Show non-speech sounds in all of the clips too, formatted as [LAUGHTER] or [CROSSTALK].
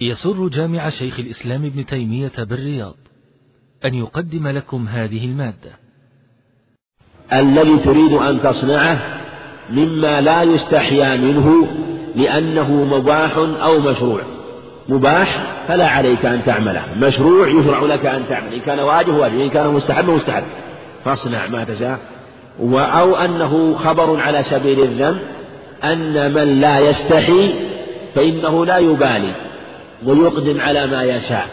يسر جامع شيخ الإسلام ابن تيمية بالرياض أن يقدم لكم هذه المادة. الذي تريد أن تصنعه مما لا يستحيا منه لأنه مباح أو مشروع. مباح فلا عليك أن تعمله. مشروع يشرع لك أن تعمل. إن كان واجب واجب. إن كان مستحب مستحب. فاصنع ما تشاء. أو أنه خبر على سبيل الذم أن من لا يستحي فإنه لا يبالي. ويقدم على ما يشاء.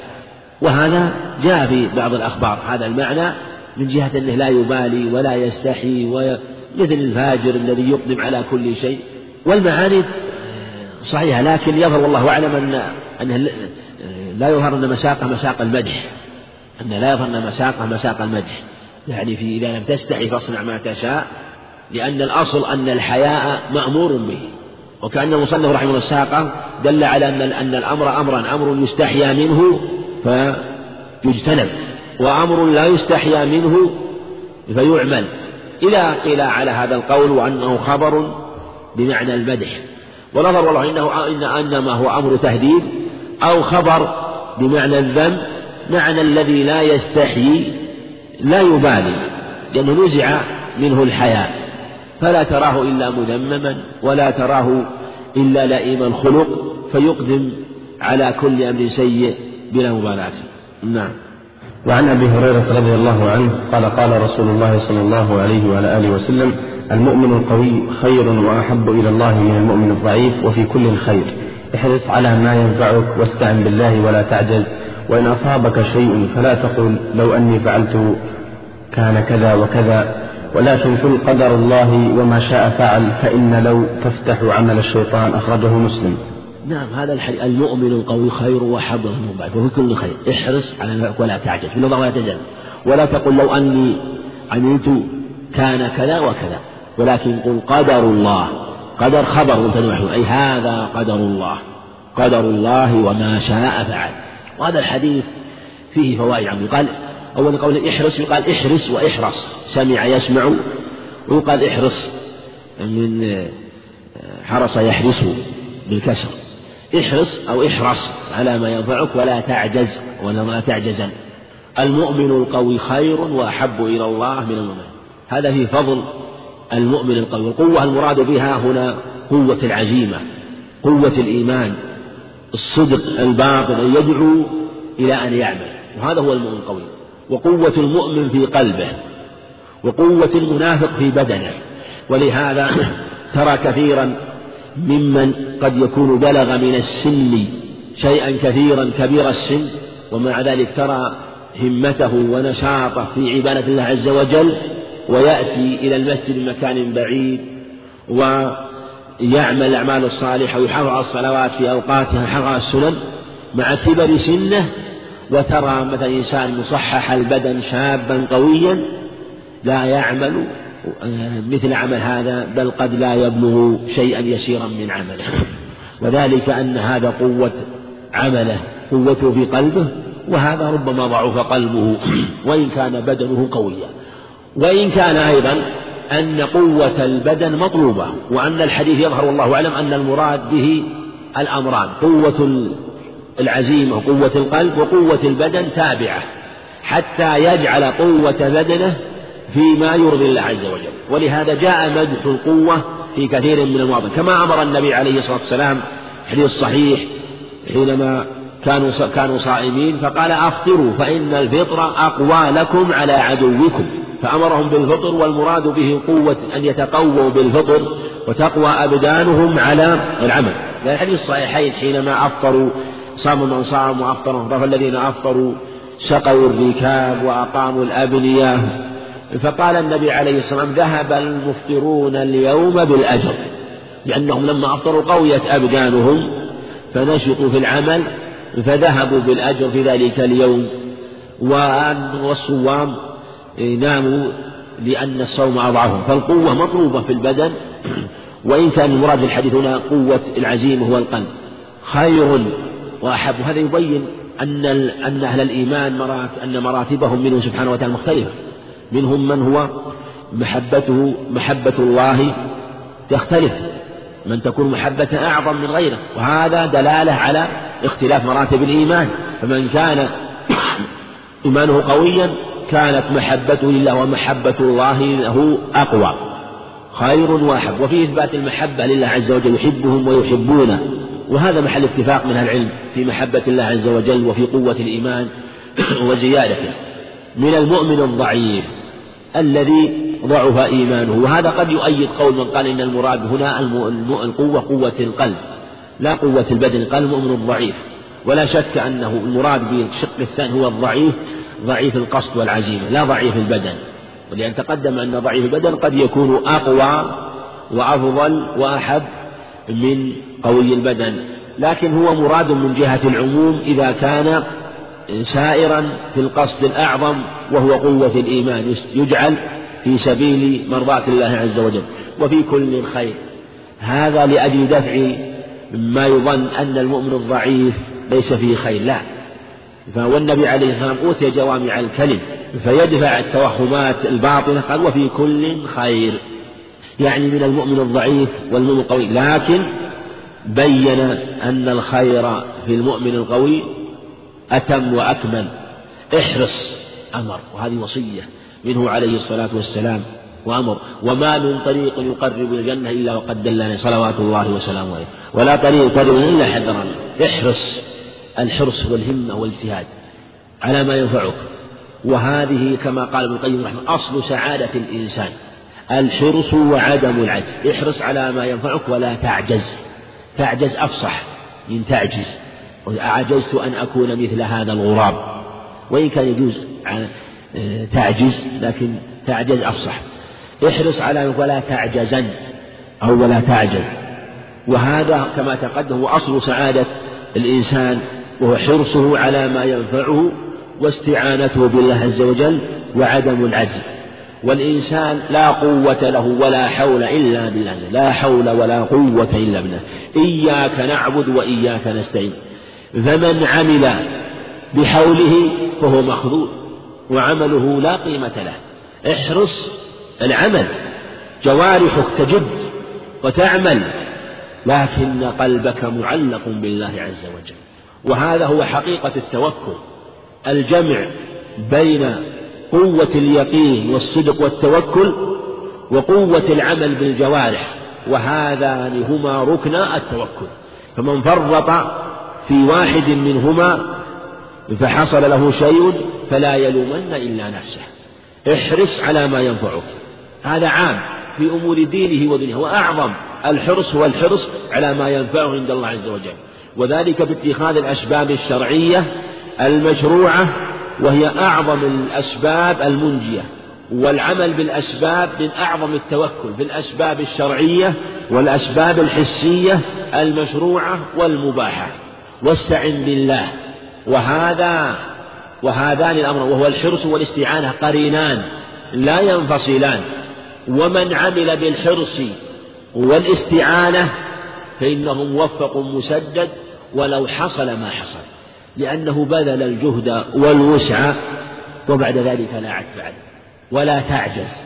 وهذا جاء في بعض الأخبار هذا المعنى من جهة أنه لا يبالي ولا يستحي مثل الفاجر الذي يقدم على كل شيء. والمعاني صحيحة لكن يظهر والله أعلم أن أنه لا يظهر أن مساقه مساق المدح. أن لا يظهر أن مساقه مساق المدح. يعني في إذا لم تستحي فاصنع ما تشاء لأن الأصل أن الحياء مأمور به. وكأن المصنف رحمه الله الساقة دل على أن أن الأمر أمرا أمر يستحيا منه فيجتنب وأمر لا يستحيا منه فيعمل. إلى قيل على هذا القول وأنه خبر بمعنى المدح. ونظر والله إنه إن أنما هو أمر تهديد أو خبر بمعنى الذم معنى الذي لا يستحيي لا يبالي لأنه نزع منه الحياء. فلا تراه إلا مذمما ولا تراه إلا لئيم الخلق فيقدم على كل أمر سيء بلا مبالاة. نعم. وعن أبي هريرة رضي الله عنه قال قال رسول الله صلى الله عليه وعلى آله وسلم المؤمن القوي خير وأحب إلى الله من المؤمن الضعيف وفي كل خير. احرص على ما ينفعك واستعن بالله ولا تعجز. وإن أصابك شيء فلا تقل لو أني فعلت كان كذا وكذا. ولكن قل قدر الله وما شاء فعل فإن لو تفتح عمل الشيطان أخرجه مسلم. نعم هذا الحديث المؤمن القوي خير وحب من بعد وفي كل خير. احرص على ولا تعجز الله ولا تزل ولا تقل لو أني عملت كان كذا وكذا ولكن قل قدر الله. قدر خبر مبتدا أي هذا قدر الله. قدر الله وما شاء فعل. وهذا الحديث فيه فوائد عظيمة. قال أول قول احرص يقال احرص وإحرص. سمع يسمع ويقال احرص. من حرص يحرص بالكسر. احرص أو احرص على ما ينفعك ولا تعجز ولا تعجزن. المؤمن القوي خير وأحب إلى الله من المؤمن. هذا في فضل المؤمن القوي. القوة المراد بها هنا قوة العزيمة قوة الإيمان الصدق الباطن يدعو إلى أن يعمل. وهذا هو المؤمن القوي. وقوة المؤمن في قلبه وقوة المنافق في بدنه. ولهذا ترى كثيرا ممن قد يكون بلغ من السن شيئا كثيرا كبير السن ومع ذلك ترى همته ونشاطه في عبادة الله عز وجل ويأتي إلى المسجد من مكان بعيد ويعمل الأعمال الصالحة ويحافظ على الصلوات في أوقاتها حفظ السنن مع كبر سنه وترى مثلا إنسان مصحح البدن شابا قويا لا يعمل مثل عمل هذا بل قد لا يبلغ شيئا يسيرا من عمله. وذلك أن هذا قوة عمله قوته في قلبه وهذا ربما ضعف قلبه وإن كان بدنه قويا. وإن كان أيضا أن قوة البدن مطلوبة وأن الحديث يظهر والله أعلم أن المراد به الأمران قوة العزيمة وقوة القلب وقوة البدن تابعة حتى يجعل قوة بدنه فيما يرضي الله عز وجل. ولهذا جاء مدح القوة في كثير من المواضع كما أمر النبي عليه الصلاة والسلام حديث صحيح حينما كانوا كانوا صائمين فقال أفطروا فإن الفطر أقوى لكم على عدوكم. فأمرهم بالفطر والمراد به قوة أن يتقووا بالفطر وتقوى أبدانهم على العمل. الحديث الصحيحين حينما أفطروا صام من صام وأفطر من الذين أفطروا سقوا الركاب وأقاموا الأبنية. فقال النبي عليه الصلاة والسلام ذهب المفطرون اليوم بالأجر. لأنهم لما أفطروا قويت أبدانهم. فنشطوا في العمل فذهبوا بالأجر في ذلك اليوم. والصوام ناموا لأن الصوم أضعفهم. فالقوة مطلوبة في البدن. وإن كان المراد الحديث هنا قوة العزيمة والقلب خير وأحب. هذا يبين أن أن أهل الإيمان مرات أن مراتبهم منه سبحانه وتعالى مختلفة. منهم من هو محبته محبة الله تختلف. من تكون محبة أعظم من غيره. وهذا دلالة على اختلاف مراتب الإيمان. فمن كان [COUGHS] إيمانه قويا كانت محبته لله ومحبة الله له أقوى. خير وأحب. وفي إثبات المحبة لله عز وجل يحبهم ويحبونه. وهذا محل اتفاق من العلم في محبة الله عز وجل وفي قوة الإيمان [CLEARS THROAT] وزيادته. من المؤمن الضعيف الذي ضعف إيمانه. وهذا قد يؤيد قول من قال إن المراد هنا القوة قوة القلب. لا قوة البدن. قال المؤمن الضعيف. ولا شك أنه المراد بالشق الثاني هو الضعيف ضعيف القصد والعزيمة لا ضعيف البدن. ولأن تقدم أن ضعيف البدن قد يكون أقوى وأفضل وأحب من قوي البدن. لكن هو مراد من جهة العموم إذا كان سائرا في القصد الأعظم وهو قوة الإيمان. يجعل في سبيل مرضاة الله عز وجل. وفي كل خير. هذا لأجل دفع ما يظن أن المؤمن الضعيف ليس فيه خير. لا. فهو النبي عليه الصلاة والسلام أوتي جوامع الكلم فيدفع التوهمات الباطلة قال وفي كل خير. يعني من المؤمن الضعيف والمؤمن القوي. لكن بين أن الخير في المؤمن القوي أتم وأكمل. احرص أمر. وهذه وصية منه عليه الصلاة والسلام وأمر. وما من طريق يقرب إلى الجنة إلا وقد دلنا صلوات الله وسلامه عليه. ولا طريق يقرب إلا حذرنا احرص. الحرص والهمة والاجتهاد على ما ينفعك. وهذه كما قال ابن القيم رحمه أصل سعادة الإنسان. الحرص وعدم العجز. احرص على ما ينفعك ولا تعجز. تعجز أفصح من تعجز. أعجزت أن أكون مثل هذا الغراب. وإن كان يجوز تعجز لكن تعجز أفصح. احرص على ولا تعجزن أو ولا تعجز. وهذا كما تقدم هو أصل سعادة الإنسان وهو حرصه على ما ينفعه واستعانته بالله عز وجل وعدم العجز. والإنسان لا قوة له ولا حول إلا بالله لا حول ولا قوة إلا بالله. إياك نعبد وإياك نستعين. فمن عمل بحوله فهو مخذول وعمله لا قيمة له. احرص العمل جوارحك تجد وتعمل لكن قلبك معلق بالله عز وجل. وهذا هو حقيقة التوكل الجمع بين قوة اليقين والصدق والتوكل وقوة العمل بالجوارح وهذان هما ركنا التوكل. فمن فرط في واحد منهما فحصل له شيء فلا يلومن إلا نفسه. احرص على ما ينفعك. هذا عام في أمور دينه ودنياه وأعظم الحرص هو الحرص على ما ينفعه عند الله عز وجل. وذلك باتخاذ الأسباب الشرعية المشروعة وهي أعظم الأسباب المنجية والعمل بالأسباب من أعظم التوكل بالأسباب الشرعية والأسباب الحسية المشروعة والمباحة. واستعن بالله. وهذا وهذان الأمر وهو الحرص والاستعانة قرينان لا ينفصلان. ومن عمل بالحرص والاستعانة فإنه موفق مسدد ولو حصل ما حصل. لأنه بذل الجهد والوسع وبعد ذلك لا عتب عليه ولا تعجز.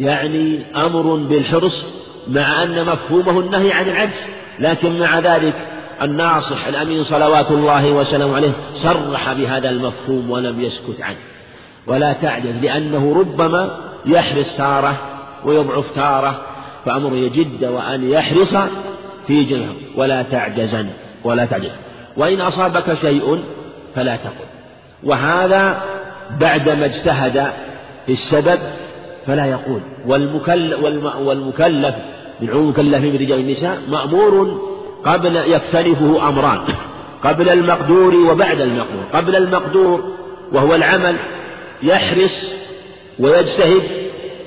يعني أمر بالحرص مع أن مفهومه النهي عن العجز لكن مع ذلك الناصح الأمين صلوات الله وسلامه عليه صرح بهذا المفهوم ولم يسكت عنه. ولا تعجز لأنه ربما يحرص تارة ويضعف تارة فأمره يجد وأن يحرص في جنه ولا تعجزن ولا تعجز. وإن أصابك شيء فلا تقل. وهذا بعدما اجتهد في السبب فلا يقول. والمكلف, من عموم المكلفين من رجال النساء مأمور قبل يختلفه أمران. قبل المقدور وبعد المقدور. قبل المقدور وهو العمل يحرص ويجتهد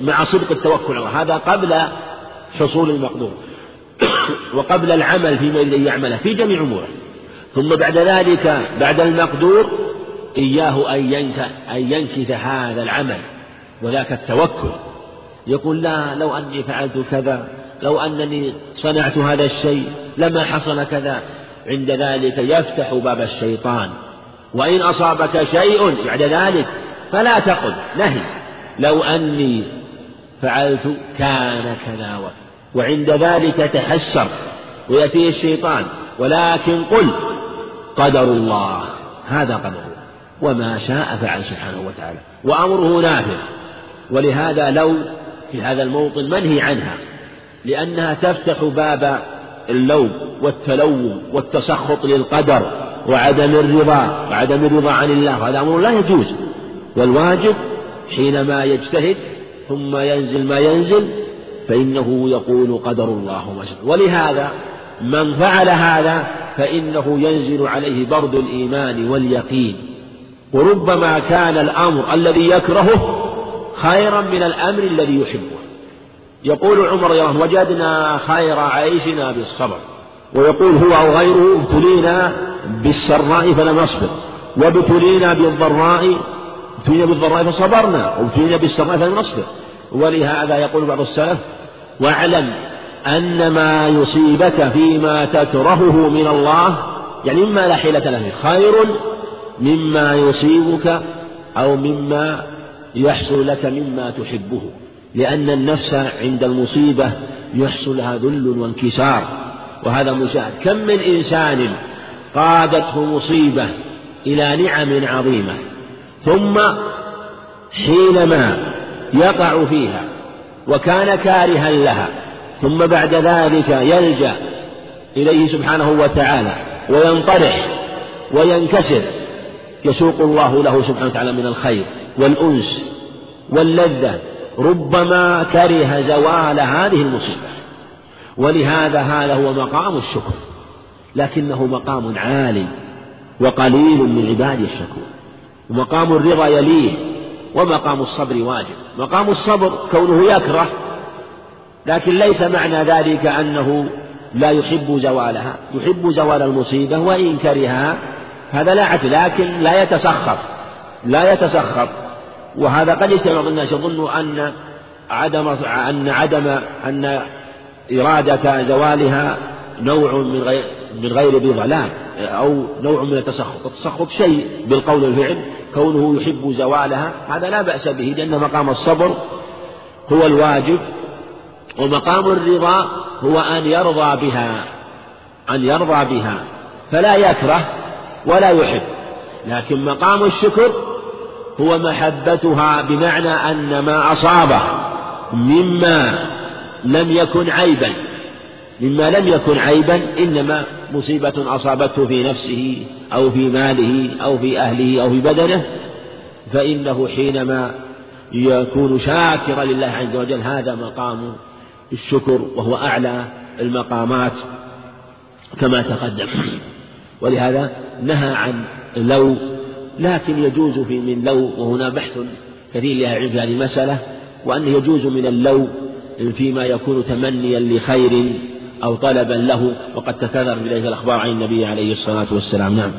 مع صدق التوكل. على هذا قبل حصول المقدور. [COUGHS] وقبل العمل فيما يريد أن يعمله في جميع أموره. ثم بعد ذلك بعد المقدور إياه أن ينكث هذا العمل وذاك التوكل. يقول لا لو أني فعلت كذا لو أنني صنعت هذا الشيء لما حصل كذا. عند ذلك يفتح باب الشيطان. وإن أصابك شيء بعد ذلك فلا تقل نهي. لو أني فعلت كان كذا وعند ذلك تحسر ويأتي الشيطان. ولكن قل قدر الله. هذا قدره. وما شاء فعل سبحانه وتعالى. وأمره نافذ ولهذا لو في هذا الموطن منهي عنها. لأنها تفتح باب اللوم والتلوم والتسخط للقدر وعدم الرضا وعدم الرضا عن الله. هذا أمر لا يجوز. والواجب حينما يجتهد ثم ينزل ما ينزل فإنه يقول قدر الله وما ولهذا من فعل هذا فإنه ينزل عليه برد الإيمان واليقين. وربما كان الأمر الذي يكرهه خيرا من الأمر الذي يحبه. يقول عمر رضي الله وجدنا خير عيشنا بالصبر. ويقول هو أو غيره ابتلينا بالسراء فلم نصبر وابتلينا بالضراء ابتلينا بالضراء فصبرنا. وابتلينا بالسراء فلم نصبر ولهذا يقول بعض السلف واعلم أن ما يصيبك فيما تكرهه من الله يعني مما لا حيلة له خير مما يصيبك أو مما يحصل لك مما تحبه لأن النفس عند المصيبة يحصل لها ذل وانكسار. وهذا مشاهد. كم من إنسان قادته مصيبة إلى نعم عظيمة ثم حينما يقع فيها وكان كارها لها ثم بعد ذلك يلجأ إليه سبحانه وتعالى وينطرح وينكسر. يسوق الله له سبحانه وتعالى من الخير والأنس واللذة ربما كره زوال هذه المصيبة. ولهذا هذا هو مقام الشكر لكنه مقام عال وقليل من عباد الشكور. ومقام الرضا يليه ومقام الصبر واجب. مقام الصبر كونه يكره لكن ليس معنى ذلك أنه لا يحب زوالها. يحب زوال المصيبة وإن كرهها هذا لا عدل لكن لا يتسخط. لا يتسخط. وهذا قد يجتمع الناس يظن أن عدم أن عدم أن إرادة زوالها نوع من غير من غير لا أو نوع من التسخط. التسخط شيء بالقول والفعل كونه يحب زوالها. هذا لا بأس به لأن مقام الصبر هو الواجب. ومقام الرضا هو أن يرضى بها أن يرضى بها فلا يكره ولا يحب. لكن مقام الشكر هو محبتها بمعنى أن ما أصابه مما لم يكن عيبا مما لم يكن عيبا إنما مصيبة أصابته في نفسه أو في ماله أو في أهله أو في بدنه. فإنه حينما يكون شاكرا لله عز وجل هذا مقام الشكر وهو أعلى المقامات كما تقدم. ولهذا نهى عن لو لكن يجوز في من لو وهنا بحث كثير لأهل العلم في هذه المسألة وأنه يجوز من اللو فيما يكون تمنيا لخير أو طلبا له وقد تكاثر بذلك الأخبار عن النبي عليه الصلاة والسلام. نعم.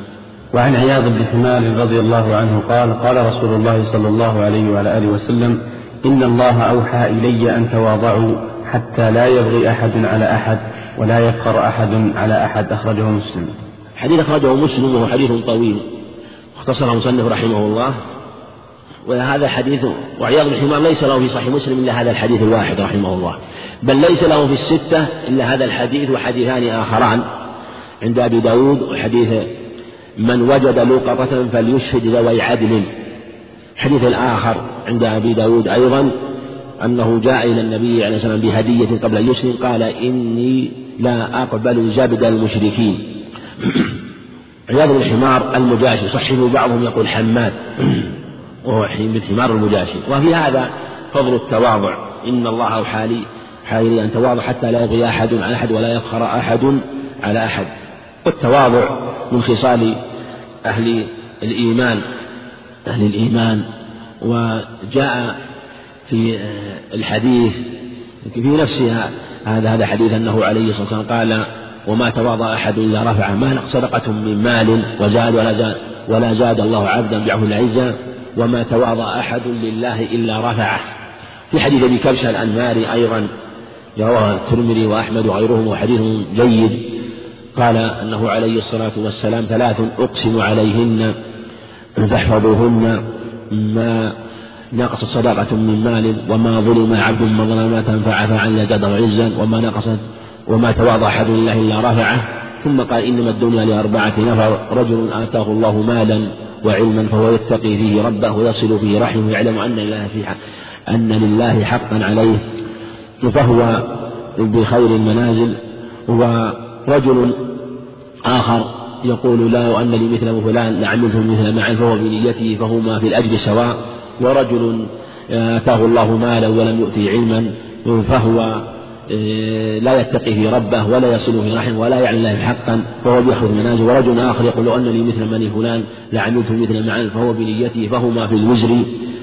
وعن عياض بن حمار رضي الله عنه قال قال رسول الله صلى الله عليه وعلى آله وسلم إن الله أوحى إلي أن تواضعوا حتى لا يبغي أحد على أحد ولا يفخر أحد على أحد. أخرجه مسلم. حديث أخرجه مسلم وهو حديث طويل. اختصره مصنف رحمه الله. وهذا حديث وعياض بن حمار ليس له في صحيح مسلم إلا هذا الحديث الواحد رحمه الله. بل ليس له في الستة إلا هذا الحديث وحديثان آخران. عند أبي داود وحديث من وجد لقطة فليشهد ذوي عدل. الحديث الآخر عند أبي داود أيضا أنه جاء إلى النبي عليه الصلاة والسلام بهدية قبل أن يسلم قال إني لا أقبل زبد المشركين. [CLEARS THROAT] عياض بن حمار المجاشي صحبه بعضهم يقول حماد [CLEARS THROAT] وهو من حمار المجاشي. وفي هذا فضل التواضع. إن الله أوحى لي حالي أن تواضع حتى لا يبغي أحد على أحد ولا يفخر أحد على أحد. والتواضع من خصال أهل الإيمان أهل الإيمان. وجاء في الحديث في نفسها هذا هذا حديث أنه عليه الصلاة والسلام قال وما تواضع أحد إلا رفع ما صدقة من مال وزاد ولا زاد ولا زاد الله عبدا بعفو العزة. وما تواضع أحد لله إلا رفعه. في حديث أبي كبشة الأنماري أيضا رواه الترمذي وأحمد وغيرهم وحديث جيد. قال أنه عليه الصلاة والسلام ثلاث أقسم عليهن فاحفظوهن ما نقصت صدقة من مال وما ظلم عبد مظلمة فعفى عن زاد عزا وما نقصت وما تواضع أحد لله إلا رفعه ثم قال إنما الدنيا لأربعة نفر رجل آتاه الله مالا وعلما فهو يتقي فيه ربه ويصل فيه رحمه ويعلم أن لله في حق أن لله حقا عليه. فهو بخير المنازل ورجل آخر يقول لا أن لي مثل فلان لعملته مثل معا فهو بنيته فهما في الأجر سواء. ورجل آتاه الله مالا ولم يؤتي علما فهو آه، لا يتقي في ربه ولا يصل في رحمه ولا يعلم الله حقا فهو بيخرج منازل ورجل آخر يقول لو أن لي مثل من فلان لعملت مثل معا فهو بنيته فهما في الوزر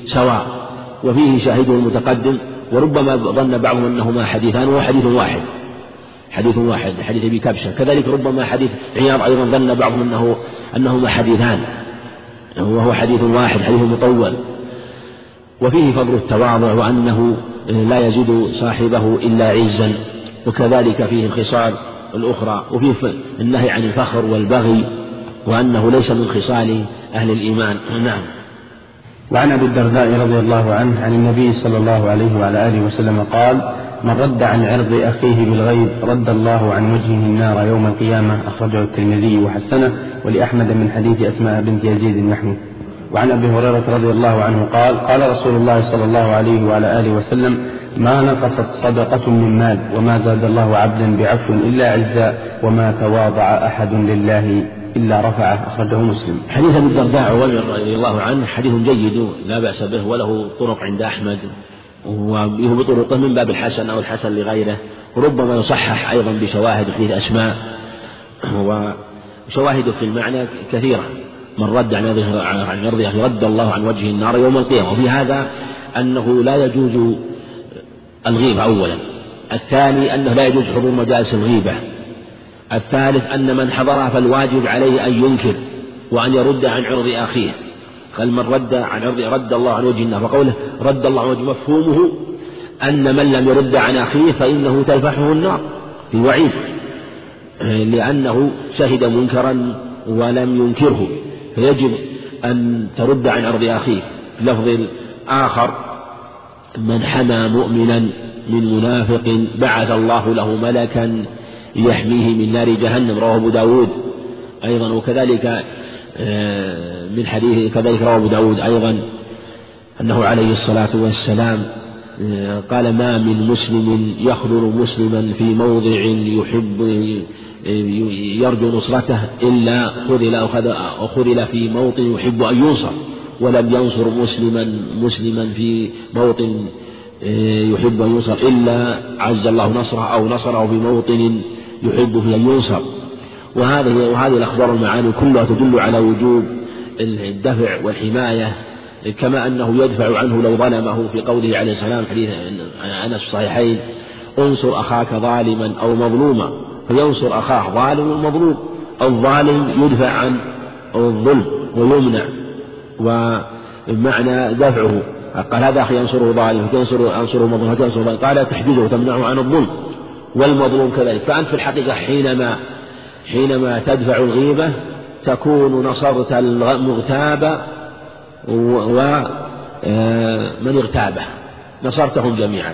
سواء. وفيه شاهده المتقدم وربما ظن بعضهم أنهما حديثان وهو حديث واحد. حديث واحد حديث أبي كبشة. كذلك ربما حديث عياض أيضا ظن بعضهم أنه أنهما حديثان وهو حديث واحد حديث مطول. وفيه فضل التواضع وأنه لا يزيد صاحبه إلا عزا وكذلك فيه الخصال الأخرى وفيه النهي عن الفخر والبغي وأنه ليس من خصال أهل الإيمان. نعم. وعن أبي الدرداء رضي الله عنه عن النبي صلى الله عليه وعلى آله وسلم قال من رد عن عرض أخيه بالغيب رد الله عن وجهه النار يوم القيامة. أخرجه الترمذي وحسنه ولأحمد من حديث أسماء بنت يزيد النحوي. وعن أبي هريرة رضي الله عنه قال قال رسول الله صلى الله عليه وعلى آله وسلم ما نقصت صدقة من مال وما زاد الله عبدا بعفو إلا عزا وما تواضع أحد لله إلا رفعه. أخرجه مسلم. حديث أبي الدرداء رضي الله عنه حديث جيد لا بأس به وله طرق عند أحمد وهو بطرقه من باب الحسن أو الحسن لغيره وربما يصحح أيضا بشواهد حديث أسماء وشواهد في المعنى كثيرة. من رد عن عن عرضه رد الله عن وجه النار يوم القيامة. وفي هذا أنه لا يجوز الغيبة أولا. الثاني أنه لا يجوز حضور مجالس الغيبة. الثالث أن من حضرها فالواجب عليه أن ينكر وأن يرد عن عرض أخيه. قال من رد عن عرض رد الله عن وجه النار. فقوله رد الله عن وجه مفهومه أن من لم يرد عن أخيه فإنه تلفحه النار. في وعيد لأنه شهد منكرا ولم ينكره. فيجب أن ترد عن عرض أخيه لفظ آخر من حمى مؤمنا من منافق بعث الله له ملكا يحميه من نار جهنم. رواه أبو داود أيضا وكذلك آه، من حديث كذلك رواه أبو داود أيضا أنه عليه الصلاة والسلام قال ما من مسلم يخذل مسلما في موضع يحب آه، يرجو نصرته إلا خذل أو خذل في موطن يحب أن ينصر ولم ينصر مسلما مسلما في موطن يحب أن ينصر إلا عز الله نصره أو نصره في موطن يحب فيه أن ينصر. وهذه وهذه الأخبار المعاني كلها تدل على وجوب الدفع والحماية كما أنه يدفع عنه لو ظلمه في قوله عليه السلام حديث أنس في الصحيحين انصر أخاك ظالما أو مظلوما فينصر أخاه ظالم ومظلوم الظالم يدفع عن الظلم ويمنع ومعنى دفعه. قال هذا أخي ينصره ظالم ينصر أنصره مظلوم ينصره قال تحجزه تمنعه عن الظلم والمظلوم كذلك. فأنت في الحقيقة حينما حينما تدفع الغيبة تكون نصرت المغتاب ومن آه، اغتابه نصرتهم جميعا.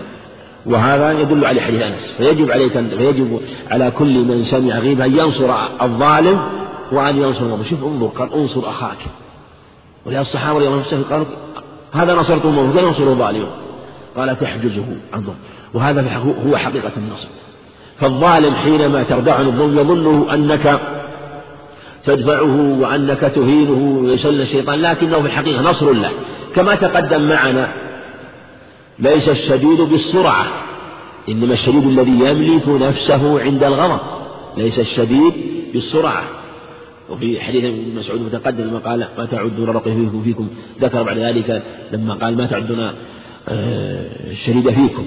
وهذا يدل على حديث أنس. فيجب عليك فيجب على كل من سمع غيبة أن ينصر الظالم وأن ينصر المظلوم شوف انظر قال انصر أخاك. ولهذا الصحابة رضي الله عنهم قالوا هذا نصرت المظلوم لا ينصر الظالم. قال تحجزه. عن ظلم وهذا هو حقيقة النصر. فالظالم حينما تردع عن الظلم يظنه أنك تدفعه وأنك تهينه ويسل الشيطان لكنه في الحقيقة نصر له. كما تقدم معنا ليس الشديد بالسرعة إنما الشديد الذي يملك نفسه عند الغضب. ليس الشديد بالسرعة. وفي حديث ابن مسعود متقدم لما قال ما تعدون رقي فيكم؟ ذكر بعد ذلك لما قال ما تعدون آه، الشديد فيكم.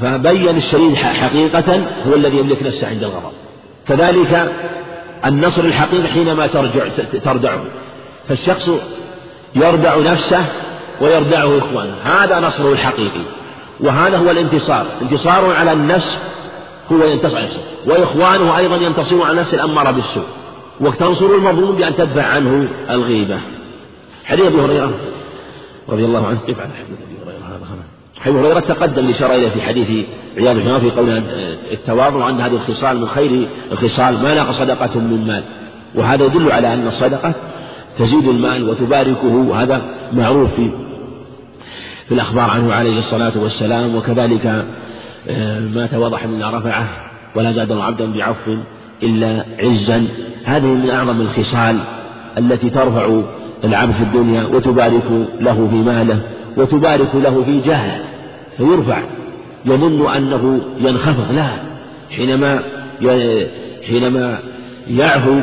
فبين الشديد حقيقة هو الذي يملك نفسه عند الغضب. كذلك النصر الحقيقي حينما ترجع تردعه فالشخص يردع نفسه ويردعه إخوانه. هذا نصره الحقيقي. وهذا هو الانتصار. انتصار على النفس هو ينتصر على نفسه. وإخوانه أيضا ينتصرون على نفس الأمارة بالسوء. وتنصر المظلوم بأن تدفع عنه الغيبة. حديث أبي هريرة رضي الله عنه. كيف عن حديث أبي هريرة تقدم لشرع إليه في حديث عياض بن في قول التواضع وأن هذه الخصال من خير الخصال ما نقص صدقة من مال. وهذا يدل على أن الصدقة تزيد المال وتباركه وهذا معروف في في الأخبار عنه عليه الصلاة والسلام. وكذلك آه، ما توضح مما رفعه ولا زاده عبدا بعفو إلا عزا. هذه من أعظم الخصال التي ترفع العبد في الدنيا وتبارك له في ماله. وتبارك له في جهله فيرفع. يظن أنه ينخفض لا. حينما حينما يعفو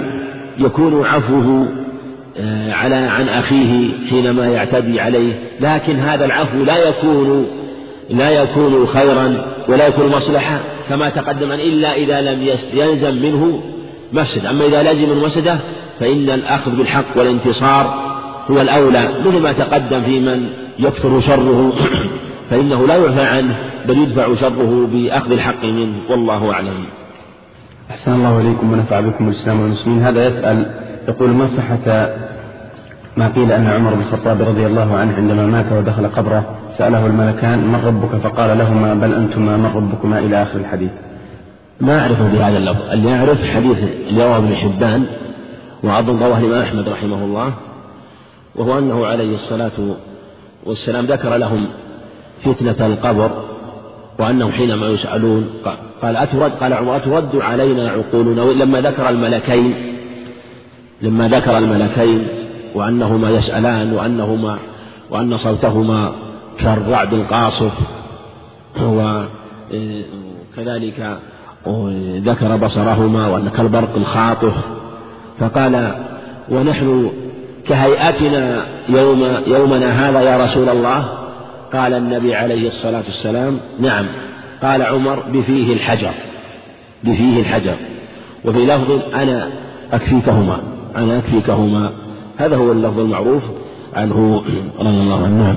يكون عفوه آه، على عن أخيه حينما يعتدي عليه. لكن هذا العفو لا يكون لا يكون خيرا ولا يكون مصلحة كما تقدم إلا إذا لم يلزم منه مفسدة. أما إذا لزم المفسدة فإن الأخذ بالحق والانتصار هو الأولى مثل ما تقدم في من يكثر شره فإنه لا يعفى عنه بل يدفع شره بأخذ الحق منه والله أعلم. أحسن الله إليكم ونفع بكم الإسلام والمسلمين. هذا يسأل يقول ما صحة ما قيل أن عمر بن الخطاب رضي الله عنه عندما مات ودخل قبره؟ سأله الملكان من ربك؟ فقال لهما بل أنتما من ربكما إلى آخر الحديث. ما أعرفه بهذا اللفظ. اللي يعرف حديث رواه ابن حبان وأظن رواه الإمام أحمد رحمه الله وهو أنه عليه الصلاة والسلام ذكر لهم فتنة القبر وأنهم حينما يسألون قال أترد قال عمر أترد علينا عقولنا؟ لما ذكر الملكين لما ذكر الملكين وأنهما يسألان وأنهما وأن صوتهما كالرعد القاصف وكذلك ذكر بصرهما وأن كالبرق الخاطف. فقال ونحن كهيئتنا يوم يومنا هذا يا رسول الله؟ قال النبي عليه الصلاة والسلام نعم. قال عمر بفيه الحجر. بفيه الحجر. وفي لفظ أنا أكفيكهما. أنا أكفيكهما. هذا هو اللفظ المعروف عنه [CLEARS THROAT] رضي الله عنه. نعم.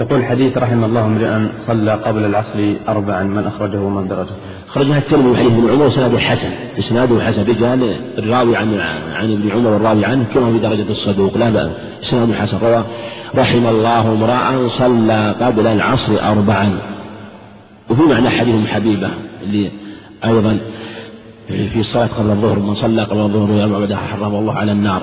يقول الحديث رحم الله امرئا صلى قبل العصر أربعا من أخرجه ومن درجه. خرجها الترمذي حديث ابن عمر وسناده حسن. إسناده حسن. رجال الراوي عن عن ابن عمر والراوي عنه كما في درجة الصدوق. لا بأس. إسناده حسن. روى رحم الله امرأ صلى قبل العصر أربعا. وفي معنى حديث حبيبة اللي أيضا في الصلاة قبل الظهر. من صلى قبل الظهر ويرمى بعدها حرم الله على النار.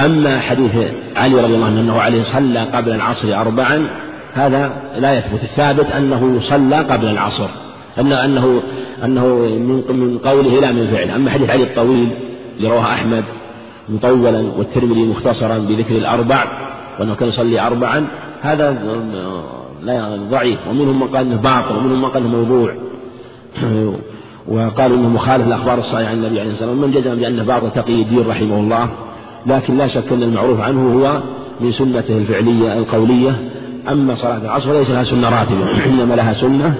أما حديث علي رضي الله عنه أنه عليه صلى قبل العصر أربعا هذا لا يثبت. الثابت أنه صلى قبل العصر. أن أنه أنه من قوله لا من فعله. أما حديث علي الطويل اللي رواه أحمد مطولا والترمذي مختصرا بذكر الأربع وأنه كان يصلي أربعا هذا لا ضعيف. ومنهم من قال أنه باطل ومنهم من قال أنه موضوع. [CLEARS THROAT] وقالوا إنه مخالف الاخبار الصحيحه عن النبي عليه الصلاة والسلام. من جزم بانه بعض تقي الدين رحمه الله. لكن لا شك أن المعروف عنه هو من سنته الفعلية القولية. أما صلاة العصر فليس لها سنة راتبة [CLEARS THROAT] إنما لها سنة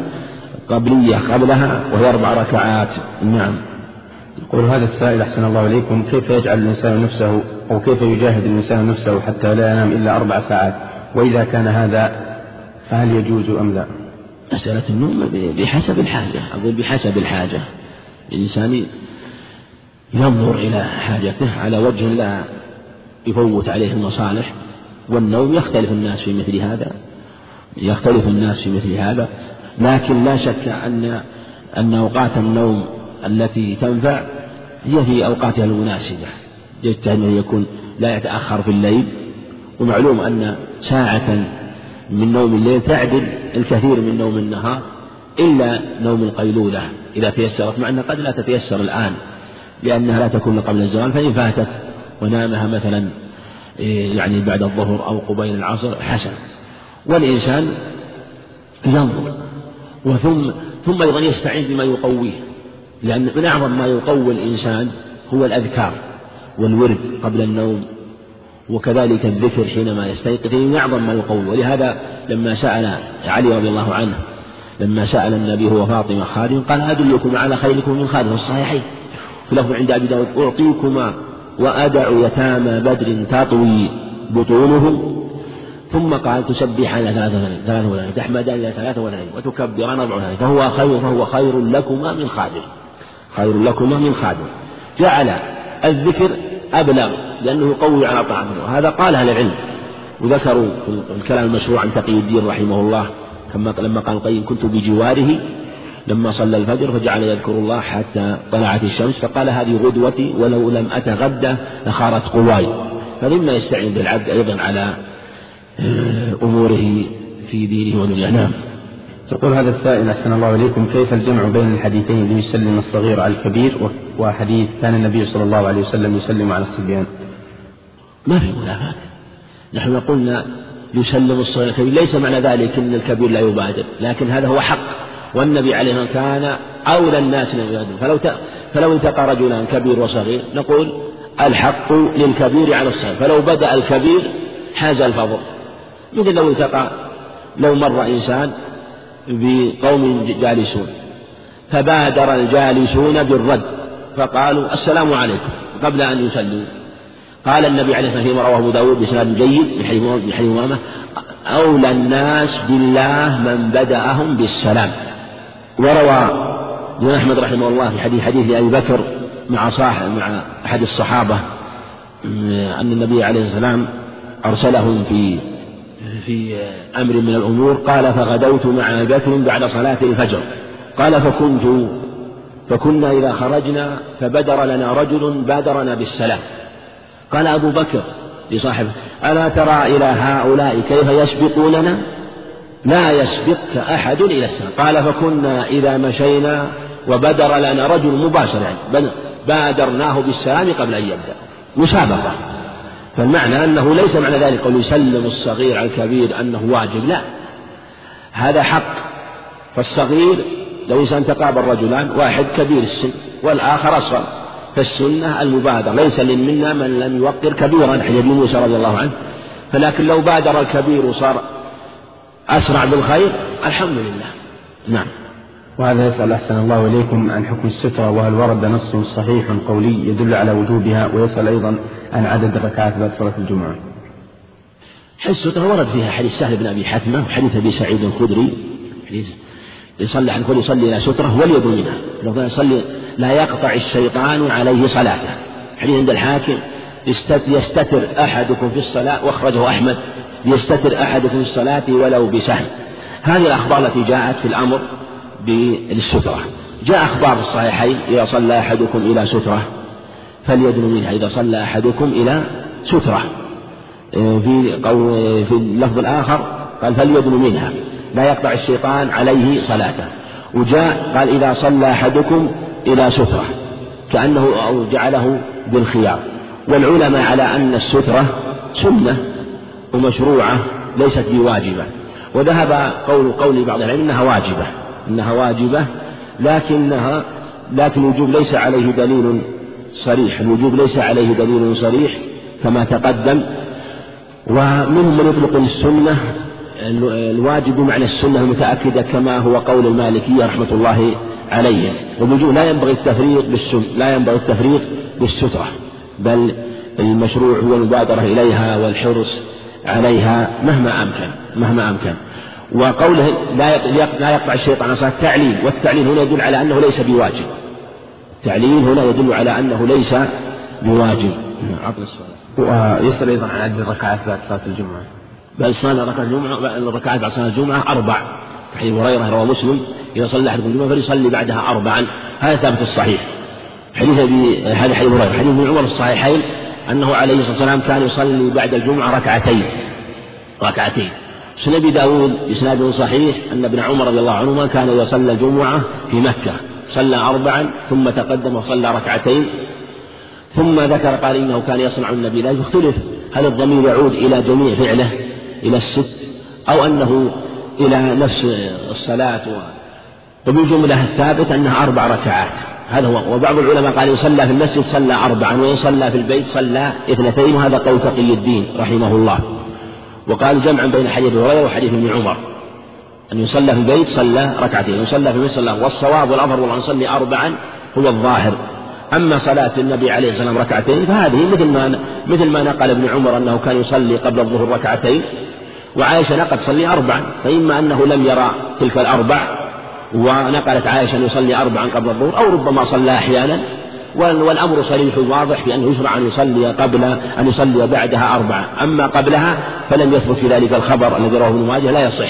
قبلية قبلها وهي أربع ركعات. نعم. يقول هذا السائل أحسن الله إليكم كيف يجعل الإنسان نفسه أو كيف يجاهد الإنسان نفسه حتى لا ينام إلا أربع ساعات؟ وإذا كان هذا فهل يجوز أم لا؟ مسألة النوم بحسب الحاجة. أقول بحسب الحاجة. الإنسان ينظر إلى حاجته على وجه لا يفوت عليه المصالح والنوم يختلف الناس في مثل هذا يختلف الناس في مثل هذا. لكن لا شك أن أن أوقات النوم التي تنفع هي في أوقاتها المناسبة. يجتهد أن يكون لا يتأخر في الليل ومعلوم أن ساعة من نوم الليل تعدل الكثير من نوم النهار إلا نوم القيلولة. إذا تيسرت مع أنها قد لا تتيسر الآن لأنها لا تكون قبل الزوال فإن فاتت ونامها مثلا إيه، يعني بعد الظهر أو قبيل العصر حسن والإنسان ينظر وثم ثم أيضا يستعين بما يقويه. لأن من أعظم ما يقوي الإنسان هو الأذكار والورد قبل النوم وكذلك الذكر حينما يستيقظ. من أعظم ما يقوي. ولهذا لما سأل علي رضي الله عنه لما سأل النبي هو فاطمة خادم قال أدلكم على خيركم من خادم في الصحيحين. في لفظ عند أبي داود أعطيكما وأدع يتامى بدر تطوي بطونهم ثم قال تسبحان ثلاثة ثلاثة تحمدان ثلاثة وثلاثين وتكبران أربع وثلاثين فهو خير فهو خير لكما من خادم. خير لكما من خادم. جعل الذكر أبلغ لأنه يقوي على طاعته وهذا قال أهل العلم. وذكروا الكلام المشروع عن تقي الدين رحمه الله كما لما قال القيم كنت بجواره لما صلى الفجر فجعل يذكر الله حتى طلعت الشمس فقال هذه غدوتي ولو لم أتغدى لخارت قواي. فمما يستعين بالعبد أيضا على أموره في دينه ودنياه. نعم. يقول هذا السائل أحسن الله إليكم. كيف الجمع بين الحديثين الذي يسلم الصغير على الكبير وحديث كان النبي صلى الله عليه وسلم يسلم على الصبيان. ما في منافاة نحن قلنا يسلم الصغير الكبير. ليس معنى ذلك أن الكبير لا يبادر لكن هذا هو حق. والنبي عليه الصلاة كان أولى الناس يبادر فلو فلو التقى رجلان كبير وصغير نقول الحق للكبير على الصغير. فلو بدأ الكبير حاز الفضل. مثل لو التقى لو مر إنسان بقوم جالسون فبادر الجالسون بالرد فقالوا السلام عليكم قبل أن يسلموا قال النبي عليه الصلاة والسلام فيما رواه أبو داود بإسناد جيد من حديث أمامة أولى الناس بالله من بدأهم بالسلام. وروى ابن أحمد رحمه الله في حديث حديث أبي بكر مع صاحب مع أحد الصحابة أن النبي عليه الصلاة والسلام أرسلهم في في أمر من الأمور قال فغدوت مع بكر بعد صلاة الفجر. قال فكنت فكنا إذا خرجنا فبدر لنا رجل بادرنا بالسلام. قال أبو بكر لصاحبه ألا ترى إلى هؤلاء كيف يسبقوننا؟ لا يسبقك أحد إلى السلام. قال فكنا إذا مشينا وبدر لنا رجل مباشر يعني بادرناه بالسلام قبل أن يبدأ. مسابقة. فالمعنى أنه ليس معنى ذلك قول يسلم الصغير على الكبير أنه واجب لا. هذا حق. فالصغير لو إنسان تقابل رجلان واحد كبير السن والآخر أصغر. فالسنة المبادرة ليس منا من لم يوقر كبيرا ابن موسى رضي الله عنه. فلكن لو بادر الكبير وصار أسرع بالخير الحمد لله. نعم. وهذا يسأل أحسن الله إليكم عن حكم السترة وهل ورد نص صحيح قولي يدل على وجوبها؟ ويسأل أيضا عن عدد الركعات بعد صلاة الجمعة. حديث السترة ورد فيها حديث سهل بن أبي حتمة وحديث أبي سعيد الخدري حديث يصلي عن كل يصلي إلى سترة وليد منها. لو يصلي لا يقطع الشيطان عليه صلاته. حديث عند الحاكم يستتر أحدكم في الصلاة وأخرجه أحمد يستتر أحدكم في الصلاة ولو بسهم. هذه الأخبار التي جاءت في الأمر بالسترة. جاء أخبار في الصحيحين إذا صلى أحدكم إلى سترة فليدن منها. إذا صلى أحدكم إلى سترة. في قول في اللفظ الآخر قال فليدن منها. لا يقطع الشيطان عليه صلاته. وجاء قال إذا صلى أحدكم إلى سترة. كأنه أو جعله بالخيار. والعلماء على أن السترة سنة ومشروعة ليست بواجبة. وذهب قول قول بعض العلم أنها واجبة. أنها واجبة لكنها لكن الوجوب ليس عليه دليل صريح الوجوب ليس عليه دليل صريح كما تقدم. ومنهم من يطلق السنة الواجب بمعنى السنة المتأكدة كما هو قول المالكية رحمة الله عليهم والوجوب لا ينبغي التفريق بالسن لا ينبغي التفريق بالسترة بل المشروع هو المبادرة إليها والحرص عليها مهما أمكن مهما أمكن. وقوله لا يقطع الشيطان عن تعليل والتعليل هنا يدل على أنه ليس بواجب. التعليل هنا يدل على أنه ليس بواجب. عقل الصلاة. ويسأل أيضا عن عدد الركعات بعد صلاة الجمعة. بعد صلاة ركعة الجمعة الركعات بعد صلاة الجمعة أربع. حديث هريرة رواه مسلم إذا صلى أحدكم الجمعة فليصلي بعدها أربعا. هذا ثابت الصحيح. حديث أبي هذا حديث هريرة. حديث ابن عمر الصحيحين أنه عليه الصلاة والسلام كان يصلي بعد الجمعة ركعتين. ركعتين. سنن أبي داود إسناد صحيح أن ابن عمر رضي الله عنهما كان يصلى الجمعة في مكة. صلى أربعا ثم تقدم وصلى ركعتين ثم ذكر قال إنه كان يصنع النبي ذلك اختلف هل الضمير يعود إلى جميع فعله إلى الست أو أنه إلى نفس الصلاة وبالجملة الثابت أنها أربع ركعات. هذا هو وبعض العلماء قال يصلى في المسجد صلى أربعا وإن صلى في البيت صلى اثنتين وهذا قول تقي الدين رحمه الله. وقال جمعا بين حديث هريرة وحديث ابن عمر. أن يصلى في البيت صلى ركعتين ويصلى في المسجد صلى. والصواب والأظهر والله نصلي أربعا هو الظاهر. أما صلاة النبي عليه الصلاة والسلام ركعتين فهذه مثل ما مثل ما نقل ابن عمر أنه كان يصلي قبل الظهر ركعتين وعائشة نقل تصلي أربعا فإما أنه لم يرى تلك الأربع ونقلت عائشة أن يصلي أربعا قبل الظهر أو ربما صلى أحيانا. والأمر صريح واضح في أنه يشرع أن يصلي قبل أن يصلي بعدها أربعة أما قبلها فلم يثبت في ذلك الخبر الذي رواه ابن ماجه لا يصح.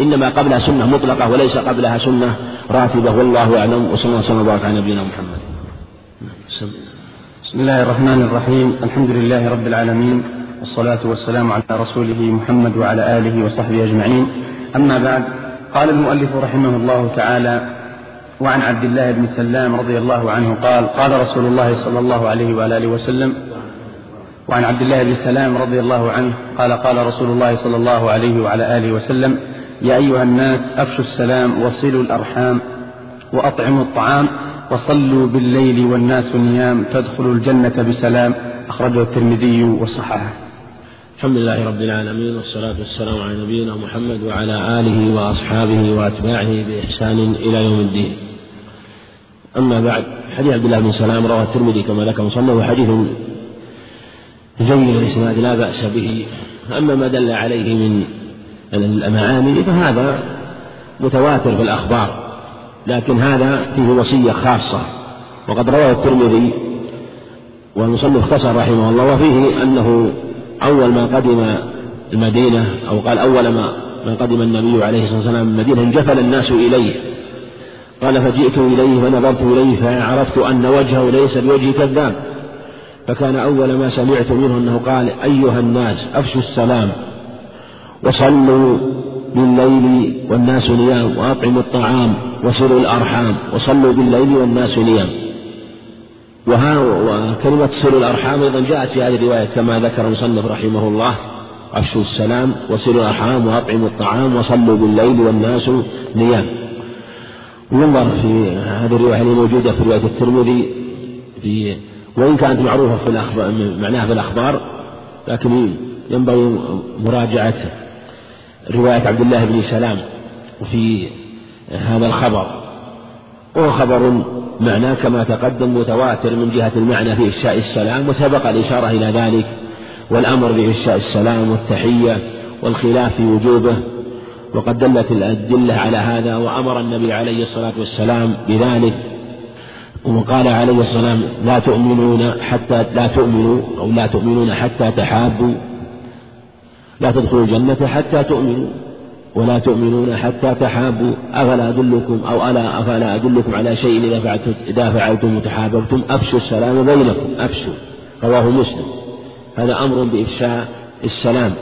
إنما قبلها سنة مطلقة وليس قبلها سنة راتبة والله أعلم وصلى الله وسلم وبارك على نبينا محمد. بسم الله الرحمن الرحيم الحمد لله رب العالمين والصلاة والسلام على رسوله محمد وعلى آله وصحبه أجمعين. أما بعد قال المؤلف رحمه الله تعالى وعن عبد الله بن سلام رضي الله عنه قال قال رسول الله صلى الله عليه وعلى آله وسلم وعن عبد الله بن سلام رضي الله عنه قال قال رسول الله صلى الله عليه وعلى آله وسلم يا أيها الناس أفشوا السلام وصلوا الأرحام وأطعموا الطعام وصلوا بالليل والناس نيام تدخلوا الجنة بسلام أخرجه الترمذي وصححه. الحمد لله رب العالمين والصلاة والسلام على نبينا محمد وعلى آله وأصحابه وأتباعه بإحسان إلى يوم الدين. أما بعد حديث عبد الله بن سلام رواه الترمذي كما ذكر مصنف حديث جيد الإسناد لا بأس به. أما ما دل عليه من المعاني فهذا متواتر في الأخبار لكن هذا فيه وصية خاصة وقد رواه الترمذي والمصنف اختصر رحمه الله وفيه أنه أول ما قدم المدينة أو قال أول ما ما قدم النبي عليه الصلاة والسلام المدينة انجفل الناس إليه. قال فجئت إليه فنظرت إليه فعرفت أن وجهه ليس بوجه كذاب. فكان أول ما سمعت منه أنه قال أيها الناس أفشوا السلام. وصلوا بالليل والناس نيام وأطعموا الطعام وصلوا الأرحام وصلوا بالليل والناس نيام. وكلمة صلوا الأرحام أيضا جاءت في هذه الرواية كما ذكر المصنف رحمه الله. أفشوا السلام وصلوا الأرحام وأطعموا الطعام وصلوا بالليل والناس نيام. ينظر في هذه الرواية اللي موجودة في رواية الترمذي؟ في وإن كانت معروفة في الأخبار معناها في الأخبار لكن ينبغي مراجعة رواية عبد الله بن سلام في هذا الخبر. وهو خبر معناه كما تقدم متواتر من جهة المعنى في إفشاء السلام وسبق الإشارة إلى ذلك والأمر بإفشاء السلام والتحية والخلاف في وجوبه. وقد دلت الأدلة على هذا وأمر النبي عليه الصلاة والسلام بذلك. وقال عليه السلام لا تؤمنون حتى لا تؤمنوا أو لا تؤمنون حتى تحابوا. لا تدخلوا الجنة حتى تؤمنوا ولا تؤمنون حتى تحابوا. أفلا أدلكم أو ألا أفلا أدلكم على شيء إذا فعلتم إذا فعلتم وتحاببتم؟ أفشوا السلام بينكم أفشوا. رواه مسلم. هذا أمر بإفشاء السلام.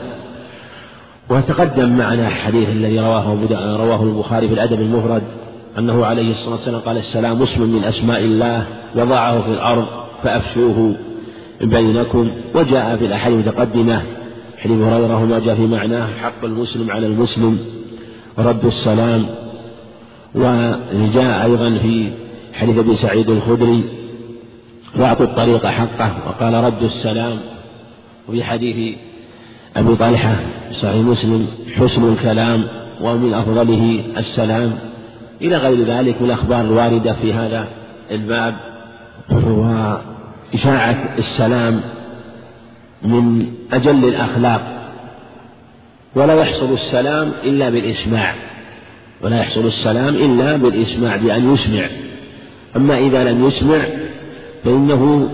وتقدم معنا الحديث الذي رواه رواه البخاري في الأدب المفرد. أنه عليه الصلاة والسلام قال السلام اسم من أسماء الله وضعه في الأرض فأفشوه بينكم وجاء في الأحاديث المتقدمة حديث هريرة وما جاء في معناه حق المسلم على المسلم. رد السلام. وجاء أيضا في حديث أبي سعيد الخدري. وأعطوا الطريق حقه وقال رد السلام. وفي حديث أبي طلحة صحيح مسلم حسن الكلام ومن أفضله السلام. إلى غير ذلك من الأخبار الواردة في هذا الباب وإشاعة السلام من أجل الأخلاق ولا يحصل السلام إلا بالإسماع ولا يحصل السلام إلا بالإسماع بأن يسمع. أما إذا لم يسمع فإنه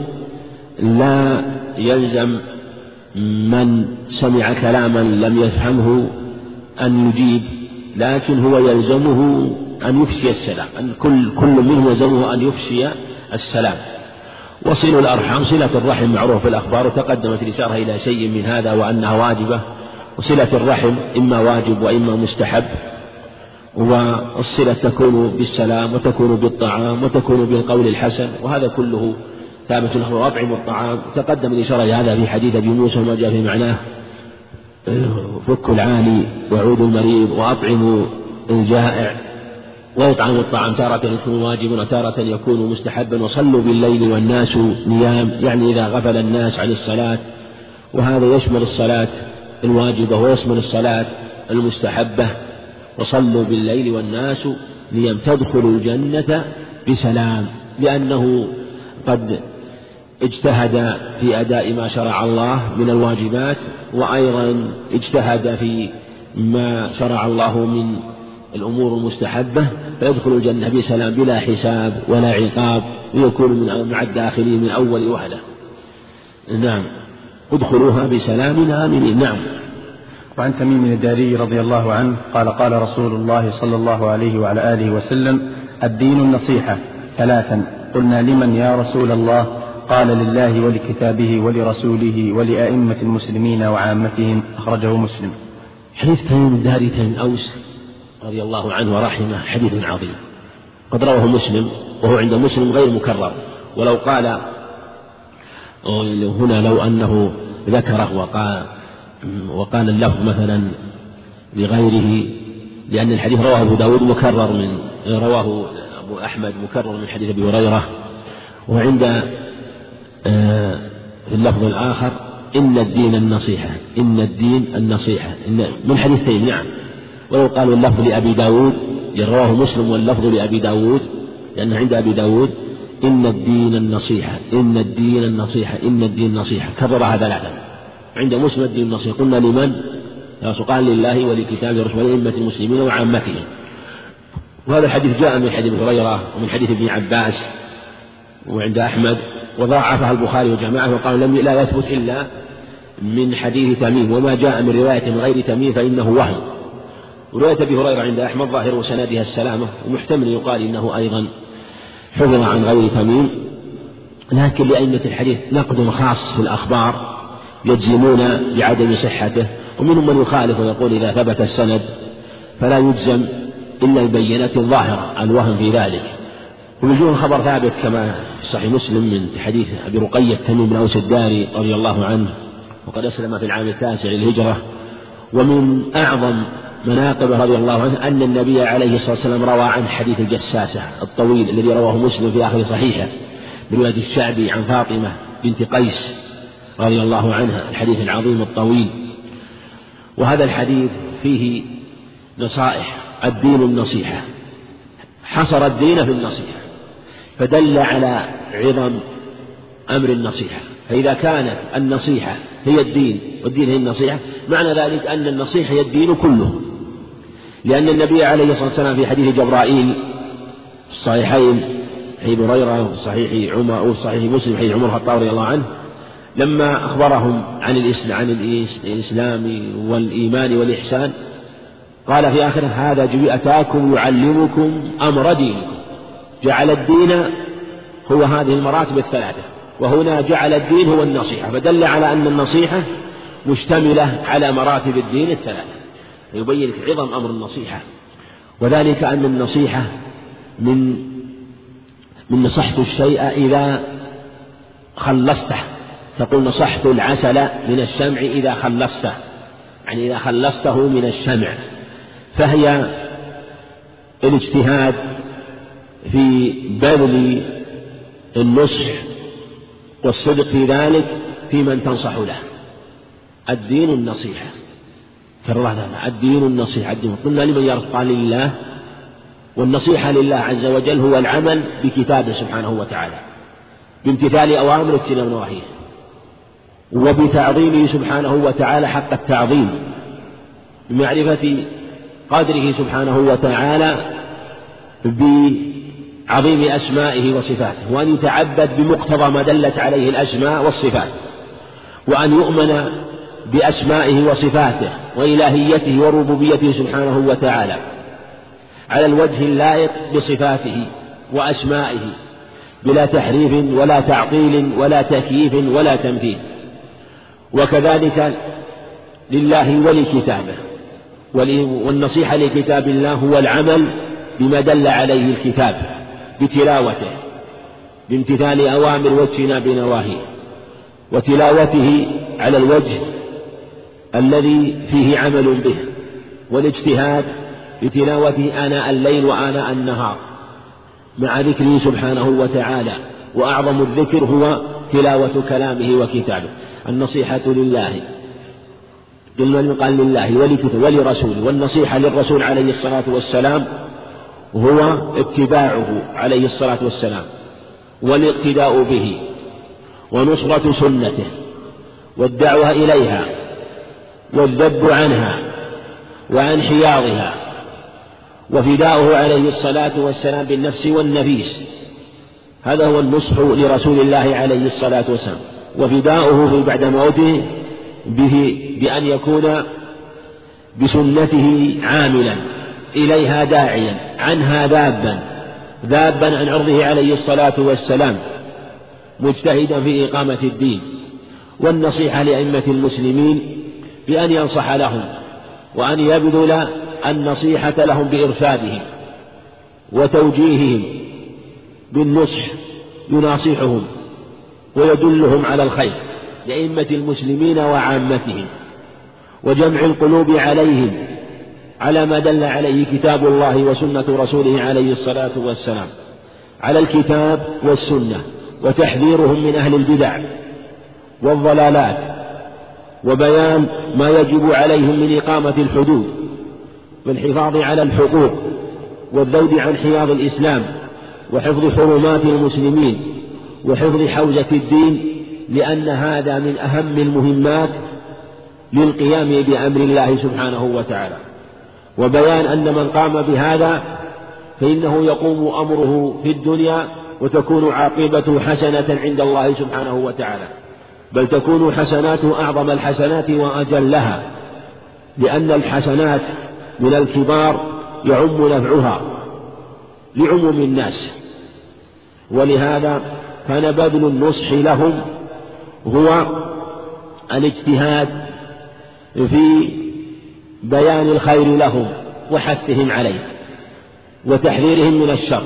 لا يلزم من سمع كلاما لم يفهمه أن يجيب لكن هو يلزمه أن يفشي السلام أن كل كل منهم يلزمه أن يفشي السلام. وصل الأرحام صلة الرحم معروف في الأخبار وتقدمت الإشارة إلى شيء من هذا وأنها واجبة. وصلة الرحم إما واجب وإما مستحب. والصلة تكون بالسلام وتكون بالطعام وتكون بالقول الحسن وهذا كله ثابت له وأطعم الطعام. تقدم الإشارة إلى هذا في حديث أبي موسى وما جاء في معناه. فك العالي وعود المريض وأطعموا الجائع. ويطعم الطعام تارة يكون واجبا وتارة يكون مستحبا وصلوا بالليل والناس نيام يعني إذا غفل الناس عن الصلاة وهذا يشمل الصلاة الواجبة ويشمل الصلاة المستحبة. وصلوا بالليل والناس نيام تدخلوا الجنة بسلام لأنه قد اجتهد في أداء ما شرع الله من الواجبات وأيضا اجتهد في ما شرع الله من الأمور المستحبة فيدخل الجنة بسلام بلا حساب ولا عقاب ويكون من مع الداخلين من أول وهلة. نعم. ادخلوها بسلام آمنين. نعم. وعن تميم الداري رضي الله عنه قال قال رسول الله صلى الله عليه وعلى آله وسلم الدين النصيحة. ثلاثا قلنا لمن يا رسول الله؟ قال لله ولكتابه ولرسوله ولأئمة المسلمين وعامتهم. أخرجه مسلم. حديث تميم الداري تميم أوس. رضي الله عنه ورحمه حديث عظيم. قد رواه مسلم وهو عند مسلم غير مكرر. ولو قال هنا لو أنه ذكره وقال وقال اللفظ مثلا لغيره لأن الحديث رواه أبو داود مكرر من رواه أبو أحمد مكرر من حديث أبي هريرة. وعند آه، في اللفظ الآخر إن الدين النصيحة إن الدين النصيحة إن من حديثين نعم. ولو قالوا اللفظ لأبي داود رواه مسلم واللفظ لأبي داود لأن عند أبي داود إن الدين النصيحة إن الدين النصيحة إن الدين النصيحة. كررها ثلاثا عند مسلم الدين النصيحة. قلنا لمن؟ قال لله ولكتابه ورسوله ولأئمة المسلمين وعامتهم. وهذا الحديث جاء من حديث هريرة ومن حديث ابن عباس وعند أحمد وضاعفها البخاري وجماعة وقال لم لا يثبت إلا من حديث تميم. وما جاء من رواية من غير تميم فإنه وهم. ورواية أبي هريرة عند أحمد ظاهر سندها السلامة ومحتمل يقال إنه أيضا حفظ عن غير تميم. لكن لأئمة الحديث نقد خاص في الأخبار يجزمون بعدم صحته ومنهم من يخالف ويقول إذا ثبت السند فلا يجزم إلا البينات الظاهرة الوهم في ذلك. ووجوه الخبر ثابت كما في صحيح مسلم من حديث أبي رقية تميم بن أوس الداري رضي الله عنه وقد أسلم في العام التاسع للهجرة. ومن أعظم مناقب رضي الله عنه أن النبي عليه الصلاة والسلام روى عن حديث الجساسة الطويل الذي رواه مسلم في آخر صحيحه برواية الشعبي عن فاطمة بنت قيس رضي الله عنها الحديث العظيم الطويل. وهذا الحديث فيه نصائح الدين النصيحة. حصر الدين في النصيحة فدل على عظم أمر النصيحة. فإذا كانت النصيحة هي الدين والدين هي النصيحة معنى ذلك أن النصيحة هي الدين كله. لأن النبي عليه الصلاة والسلام في حديث جبرائيل في الصحيحين حديث هريرة وفي صحيح عمر وفي صحيح مسلم حديث عمر الخطاب رضي الله عنه لما أخبرهم عن الإسلام عن الإسلام والإيمان والإحسان قال في آخره هذا أتاكم يعلمكم أمر دينكم. جعل الدين هو هذه المراتب الثلاثة وهنا جعل الدين هو النصيحة فدل على أن النصيحة مشتملة على مراتب الدين الثلاثة. يبين عظم أمر النصيحة. وذلك أن النصيحة من من نصحت الشيء إذا خلصته. تقول نصحت العسل من الشمع إذا خلصته. يعني إذا خلصته من الشمع. فهي الاجتهاد في بذل النصح والصدق في ذلك في من تنصح له. الدين النصيحة. كرر هذا الدين النصيحة. الدين قلنا لمن يرفع لله والنصيحة لله عز وجل هو العمل بكتابه سبحانه وتعالى بامتثال أوامر اجتناب نواهيه وبتعظيمه سبحانه وتعالى حق التعظيم بمعرفة قدره سبحانه وتعالى بعظيم أسمائه وصفاته وأن يتعبد بمقتضى ما دلت عليه الأسماء والصفات وأن يؤمن بأسمائه وصفاته وإلهيته وربوبيته سبحانه وتعالى على الوجه اللائق بصفاته وأسمائه بلا تحريف ولا تعطيل ولا تكييف ولا تمثيل وكذلك لله ولكتابه والنصيحة لكتاب الله هو العمل بما دل عليه الكتاب بتلاوته بامتثال أوامر واجتناب نواهيه وتلاوته على الوجه الذي فيه عمل به والاجتهاد بتلاوته آناء الليل وآناء النهار مع ذكره سبحانه وتعالى وأعظم الذكر هو تلاوة كلامه وكتابه. النصيحة لله قلنا قال لله ولكتابه ولرسوله والنصيحة للرسول عليه الصلاة والسلام هو اتباعه عليه الصلاة والسلام والاقتداء به ونصرة سنته والدعوة إليها والذب عنها وعن حياضها وفداؤه عليه الصلاة والسلام بالنفس والنفيس. هذا هو النصح لرسول الله عليه الصلاة والسلام. وفداؤه بعد موته به بأن يكون بسنته عاملا إليها داعيا عنها ذابا ذابا عن عرضه عليه الصلاة والسلام مجتهدا في إقامة الدين. والنصيحة لأئمة المسلمين بأن ينصح لهم وأن يبذل النصيحة لهم بإرشادهم وتوجيههم بالنصح يناصحهم ويدلهم على الخير لأئمة المسلمين وعامتهم وجمع القلوب عليهم على ما دل عليه كتاب الله وسنة رسوله عليه الصلاة والسلام على الكتاب والسنة وتحذيرهم من أهل البدع والضلالات وبيان ما يجب عليهم من إقامة الحدود والحفاظ على الحقوق والذود عن حياض الإسلام وحفظ حرمات المسلمين وحفظ حوزة الدين لأن هذا من أهم المهمات للقيام بأمر الله سبحانه وتعالى. وبيان أن من قام بهذا فإنه يقوم أمره في الدنيا وتكون عاقبته حسنة عند الله سبحانه وتعالى. بل تكون حسناته أعظم الحسنات وأجلها لأن الحسنات من الكبار يعم نفعها لعموم الناس. ولهذا كان بذل النصح لهم هو الاجتهاد في بيان الخير لهم وحثهم عليه وتحذيرهم من الشر.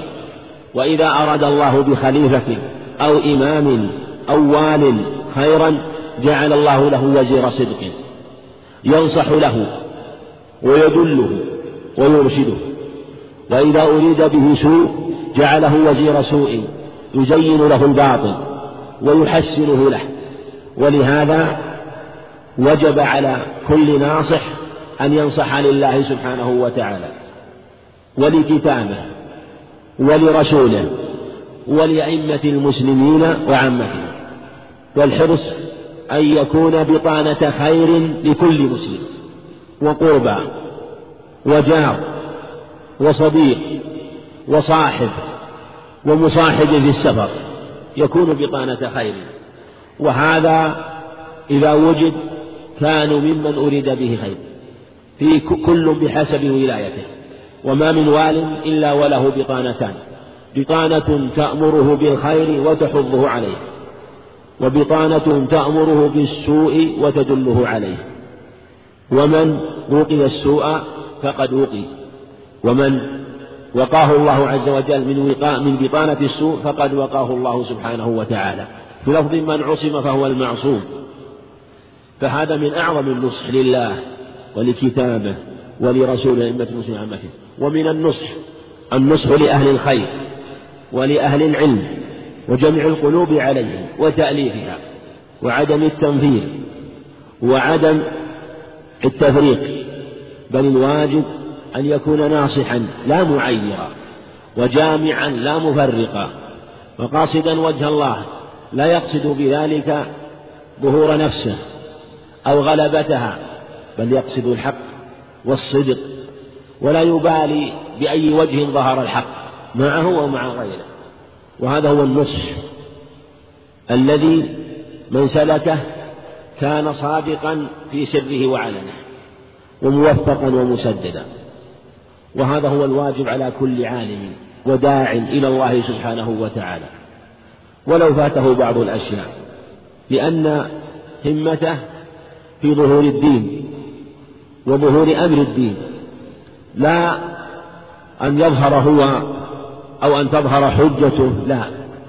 وإذا أراد الله بخليفة أو إمام أو وال خيرا جعل الله له وزير صدق ينصح له ويدله ويرشده. وإذا أريد به سوء جعله وزير سوء يزين له الباطل ويحسنه له. ولهذا وجب على كل ناصح أن ينصح لله سبحانه وتعالى ولكتابه ولرسوله ولأئمة المسلمين وعامتهم والحرص أن يكون بطانة خير لكل مسلم وقربى وجار وصديق وصاحب ومصاحب في السفر يكون بطانة خير. وهذا إذا وجد كانوا ممن أريد به خير في كل بحسب ولايته. وما من وال إلا وله بطانتان بطانة تأمره بالخير وتحضه عليه. وبطانة تأمره بالسوء وتدله عليه. ومن وقي السوء فقد وقي. ومن وقاه الله عز وجل من وقاء من بطانة السوء فقد وقاه الله سبحانه وتعالى. في لفظ من عصم فهو المعصوم. فهذا من أعظم النصح لله ولكتابه ولرسوله أئمة المسلمين ومن النصح النصح لأهل الخير ولأهل العلم. وجمع القلوب عليهم وتأليفها وعدم التنفير وعدم التفريق بل الواجب أن يكون ناصحا لا معيرا وجامعا لا مفرقا. وقاصدا وجه الله لا يقصد بذلك ظهور نفسه أو غلبتها بل يقصد الحق والصدق ولا يبالي بأي وجه ظهر الحق معه ومع غيره. وهذا هو النصح الذي من سلكه كان صادقا في سره وعلنه وموفقا ومسددا. وهذا هو الواجب على كل عالم وداع إلى الله سبحانه وتعالى. ولو فاته بعض الأشياء لأن همته في ظهور الدين وظهور أمر الدين لا أن يظهر هو أو أن تظهر حجته. لا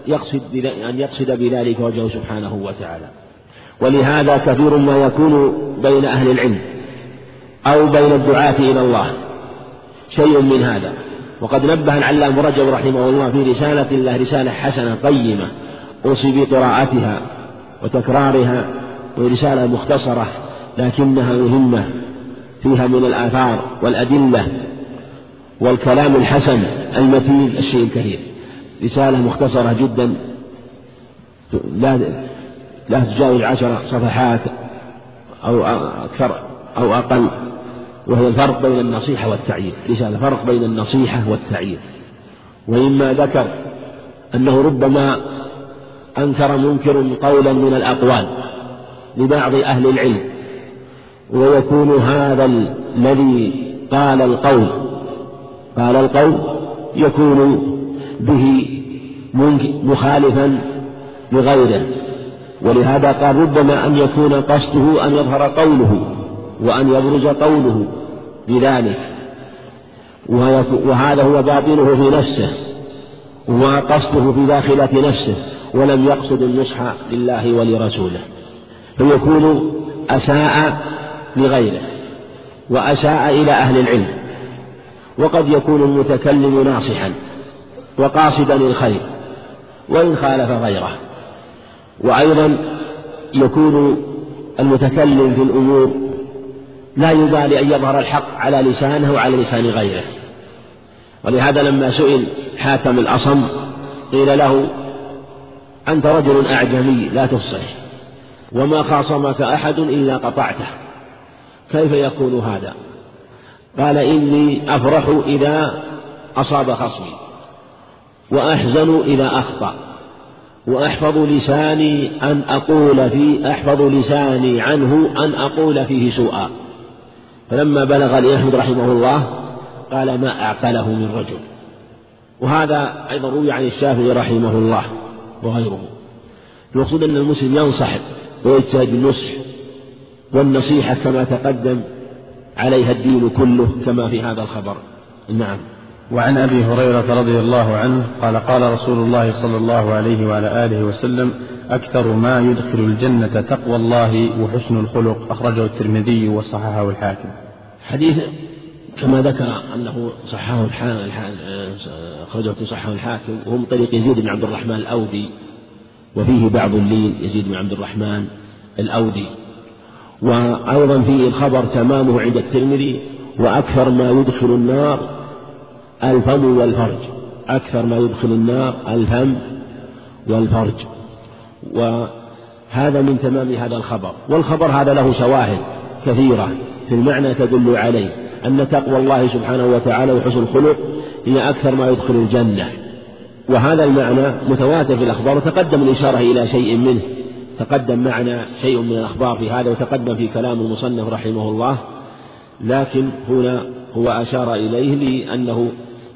يقصد أن يقصد بذلك وجهه سبحانه وتعالى. ولهذا كثير ما يكون بين أهل العلم أو بين الدعاة إلى الله شيء من هذا. وقد نبه العلام رجب رحمه الله في رسالة الله رسالة حسنة قيمة أوصي بقراءتها وتكرارها ورسالة مختصرة لكنها مهمة فيها من الآثار والأدلة والكلام الحسن المتين الشيء الكثير رسالة مختصرة جدا. لا لا تجاوز عشر صفحات أو أكثر أو أقل. وهي الفرق بين النصيحة والتعيير رسالة فرق بين النصيحة والتعيير وإما ذكر أنه ربما أنكر منكر قولا من الأقوال لبعض أهل العلم ويكون هذا الذي قال القول قال القول يكون به مخالفا لغيره. ولهذا قال ربما أن يكون قصده أن يظهر قوله وأن يبرز قوله بذلك. وهذا هو باطنه في نفسه. وقصده في داخلة نفسه. ولم يقصد النصح لله ولرسوله. فيكون أساء لغيره. وأساء إلى أهل العلم. وقد يكون المتكلم ناصحا وقاصدا الخير وإن خالف غيره. وأيضا يكون المتكلم في الأمور لا يبالي أن يظهر الحق على لسانه وعلى لسان غيره. ولهذا لما سئل حاتم الأصم قيل له أنت رجل أعجمي لا تفصح وما خاصمك أحد إلا قطعته كيف يكون هذا؟ قال إني أفرح إذا أصاب خصمي وأحزن إذا أخطأ وأحفظ لساني أن أقول في أحفظ لساني عنه أن أقول فيه سوءا. فلما بلغ لأحمد رحمه الله قال ما أعقله من رجل. وهذا أيضا روي عن الشافعي رحمه الله وغيره. المقصود أن المسلم ينصح ويجتهد بالنصح والنصيحة كما تقدم عليها الدين كله كما في هذا الخبر. نعم. وعن أبي هريرة رضي الله عنه قال قال رسول الله صلى الله عليه وعلى آله وسلم أكثر ما يدخل الجنة تقوى الله وحسن الخلق. أخرجه الترمذي وصححه الحاكم. حديث كما ذكر أنه صححه أخرجه في صححه الحاكم وهو من طريق يزيد بن عبد الرحمن الأودي وفيه بعض اللين يزيد بن عبد الرحمن الأودي. وأيضا فيه الخبر تمامه عند الترمذي وأكثر ما يدخل النار الفم والفرج. أكثر ما يدخل النار الفم والفرج. وهذا من تمام هذا الخبر. والخبر هذا له شواهد كثيرة في المعنى تدل عليه أن تقوى الله سبحانه وتعالى وحسن الخلق هي أكثر ما يدخل الجنة. وهذا المعنى متواتر في الأخبار وتقدم الإشارة إلى شيء منه. تقدم معنا شيء من الأخبار في هذا وتقدم في كلام المصنف رحمه الله لكن هنا هو أشار إليه لأنه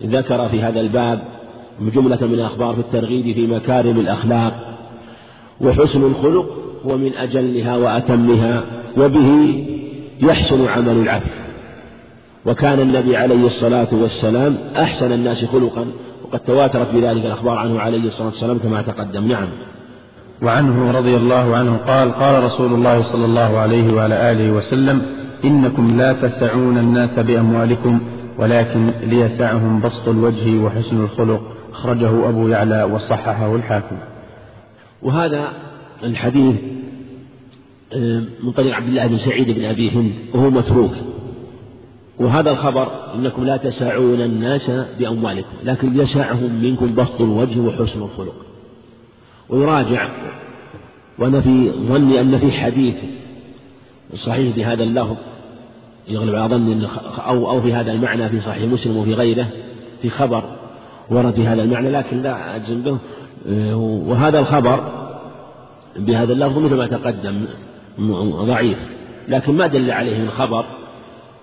ذكر في هذا الباب جملة من الأخبار في الترغيب في مكارم الأخلاق وحسن الخلق هو من أجلها وأتمها وبه يحسن عمل العبد. وكان النبي عليه الصلاة والسلام أحسن الناس خلقا وقد تواترت بذلك الأخبار عنه عليه الصلاة والسلام كما تقدم. نعم. وعنه رضي الله عنه قال قال رسول الله صلى الله عليه وعلى آله وسلم إنكم لا تسعون الناس بأموالكم ولكن ليسعهم بسط الوجه وحسن الخلق. أخرجه أبو يعلى وصححه الحاكم. وهذا الحديث آه، من طريق عبد الله بن سعيد بن أبي هند وهو متروك. وهذا الخبر إنكم لا تسعون الناس بأموالكم لكن يسعهم منكم بسط الوجه وحسن الخلق. ويراجع. وأنا في ظني أن في حديث صحيح بهذا اللفظ يغلب على ظن أو أو في هذا المعنى في صحيح مسلم وفي غيره في خبر ورد في هذا المعنى لكن لا أجزم به. وهذا الخبر بهذا اللفظ مثل ما تقدم ضعيف لكن ما دل عليه من خبر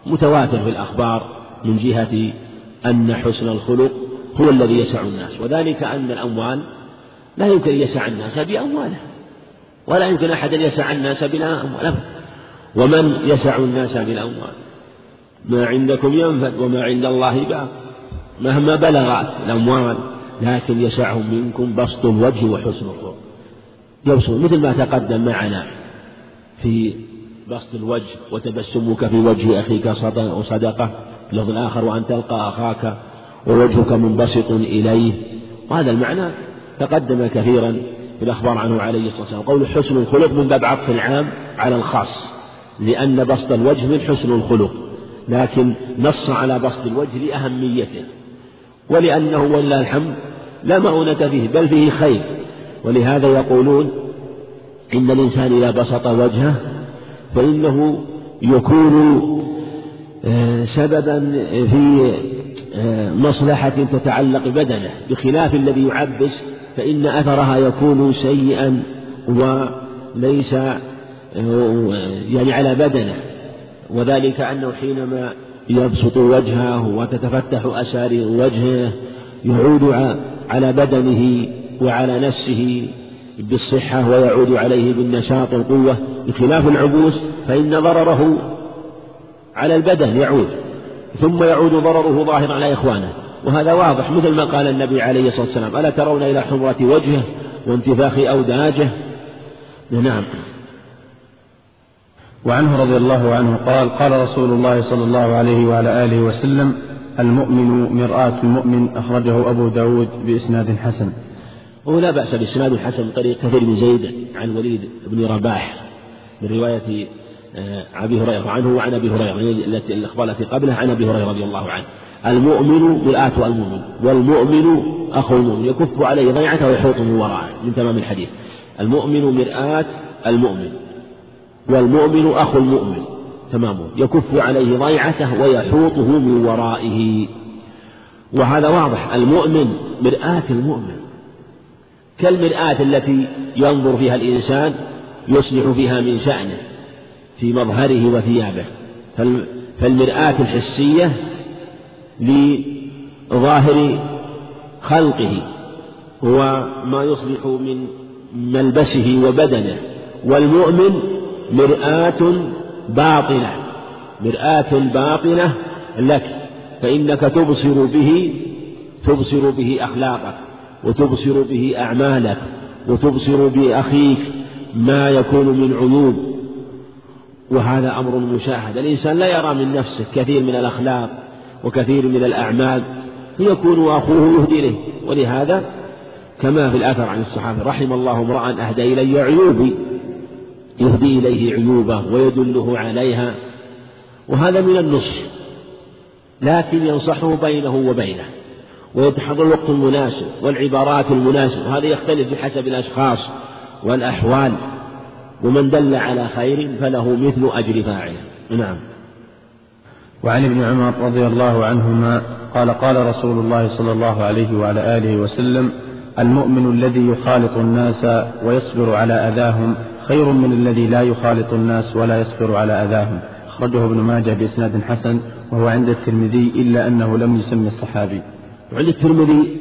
متواتر في الأخبار من جهة أن حسن الخلق هو الذي يسع الناس وذلك أن الأموال لا يمكن أن يسع الناس بأمواله ولا يمكن أحد أن يسع الناس بلا أموال ومن يسع الناس بالأموال؟ ما عندكم ينفد وما عند الله باق. مهما بلغت الأموال لكن يسعهم منكم بسط الوجه وحسن الخلق. يبسط مثل ما تقدم معنا في بسط الوجه وتبسمك في وجه أخيك صدقة. اللفظ الآخر وأن تلقى أخاك ووجهك منبسط إليه. وهذا المعنى تقدم كثيرا في الأخبار عنه عليه الصلاة والسلام. قول حسن الخلق من باب عطف العام على الخاص لأن بسط الوجه من حسن الخلق لكن نص على بسط الوجه لأهميته ولأنه ولله الحمد لا مؤونة فيه بل فيه خير. ولهذا يقولون إن الإنسان إذا بسط وجهه فإنه يكون آه، سببا في آه، مصلحة تتعلق بدنه بخلاف الذي يعبس فإن أثرها يكون سيئا وليس يعني على بدنه. وذلك أنه حينما يبسط وجهه وتتفتح أسارير وجهه يعود على بدنه وعلى نفسه بالصحة ويعود عليه بالنشاط والقوة. بخلاف العبوس فإن ضرره على البدن يعود ثم يعود ضرره ظاهرا على إخوانه. وهذا واضح مثل ما قال النبي عليه الصلاة والسلام ألا ترون إلى حمرة وجهه وانتفاخ أوداجه نعم. وعنه رضي الله عنه قال قال رسول الله صلى الله عليه وعلى آله وسلم المؤمن مرآة المؤمن أخرجه أبو داود بإسناد حسن. ولا بأس بإسناد الحسن من طريق كثير بن زيد عن وليد بن رباح من رواية آه، أبي هريرة عنه وعن أبي هريرة التي الأخبار التي قبله عن أبي هريرة رضي الله عنه. المؤمن مرآة المؤمن والمؤمن أخو المؤمن يكف عليه ضيعته ويحوط من وراءه من تمام الحديث. المؤمن مرآة المؤمن والمؤمن أخو المؤمن تمامه يكف عليه ضيعته ويحوطه من ورائه. وهذا واضح المؤمن مرآة المؤمن. كالمرآة التي ينظر فيها الإنسان يصلح فيها من شأنه في مظهره وثيابه. فالمرآة الحسية لظاهر خلقه هو ما يصلح من ملبسه وبدنه والمؤمن مرآة باطنة مرآة باطنة لك فإنك تبصر به تبصر به أخلاقك وتبصر به أعمالك وتبصر بأخيك ما يكون من عيوب وهذا أمر مشاهد. الإنسان لا يرى من نفسه كثير من الأخلاق وكثير من الأعمال فيكون أخوه يهدي إليه. ولهذا كما في الآثر عن الصحابة رحم الله امرأ أهدى إلي عيوبي يهدي إليه عيوبه ويدله عليها وهذا من النصح لكن ينصحه بينه وبينه ويتحضر الوقت المناسب والعبارات المناسبة. وهذا يختلف بحسب الأشخاص والأحوال ومن دل على خير فله مثل أجر فاعله. نعم. وعن ابن عمر رضي الله عنهما قال قال رسول الله صلى الله عليه وعلى آله وسلم المؤمن الذي يخالط الناس ويصبر على أذاهم خير من الذي لا يخالط الناس ولا يصبر على أذاهم. أخرجه ابن ماجه بإسناد حسن وهو عند الترمذي إلا أنه لم يسمي الصحابي. وعند الترمذي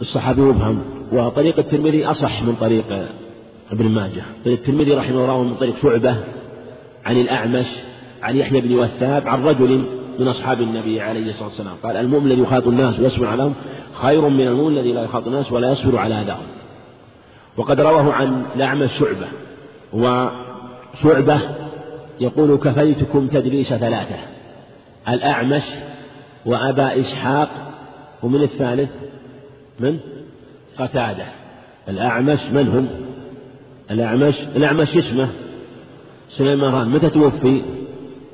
الصحابي مبهم وطريق الترمذي أصح من طريق ابن ماجه. طريق الترمذي رحمه الله من طريق شعبة عن الأعمش عن يحيى بن وثاب عن رجل من أصحاب النبي عليه الصلاة والسلام قال المؤمن الذي يخاطب الناس ويصبر عليهم خير من المؤمن الذي لا يخاطب الناس ولا يصبر على أذاهم وقد رواه عن الأعمش شعبة وشعبة يقول كفيتكم تدريس ثلاثة الأعمش وأبا إسحاق ومن الثالث من؟ قتادة. الأعمش من هم؟ الأعمش الأعمش اسمه سليمان. متى توفي؟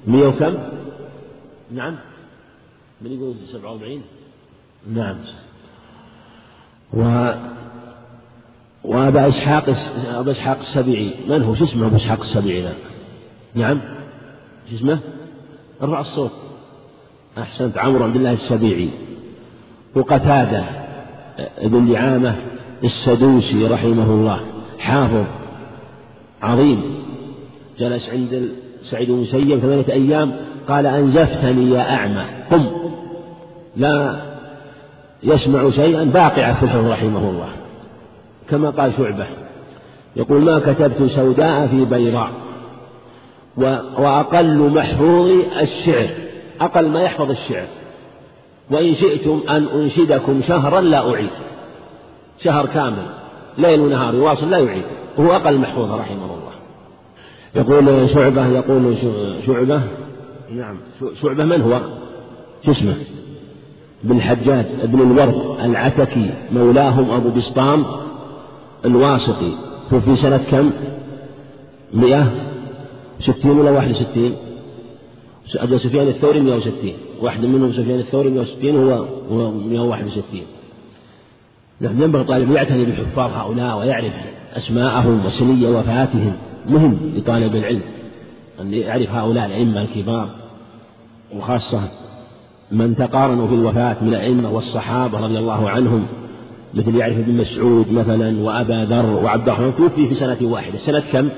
مئة وكم؟ نعم. من يقول سبعة وأربعين. نعم. و وأبا إسحاق أبا إسحاق السبيعي. من هو؟ شو اسمه أبا إسحاق السبيعي نعم. شو اسمه؟ ارفع الصوت أحسنت. عمرو عبد الله السبيعي. وقتادة ابن دعامة السدوسي رحمه الله. حافظ. عظيم. جلس عند سعيد بن المسيب ثمانية أيام قال أنزفتني يا أعمى قم لا يسمع شيئا باقعة في الحفظ رحمه الله. كما قال شعبة يقول ما كتبت سوداء في بيضاء وأقل محفوظ الشعر أقل ما يحفظ الشعر. وإن شئتم أن أنشدكم شهرا لا أعيد شهر كامل ليل ونهار يواصل لا يعيد وهو أقل محفوظ رحمه الله. يقول شعبة يقول شعبة نعم شعبة من هو؟ شو اسمه؟ بن الحجاج بن الورد العتكي مولاهم أبو بسطام الواسطي توفي سنة كم؟ مئة وستين ولا واحد وستين؟ أبو سفيان الثوري مئة وستين واحد منهم سفيان الثوري 160 هو هو 161 نعم ينبغي طالب يعتني بحفاظ هؤلاء ويعرف أسماءهم وسنية وفاتهم مهم لطالب العلم أن يعرف هؤلاء الأئمة الكبار وخاصة من تقارنوا في الوفاة من الأئمة والصحابة رضي الله عنهم مثل يعرف ابن مسعود مثلا وأبا ذر وعبد الرحمن توفي في سنة واحدة. سنة كم؟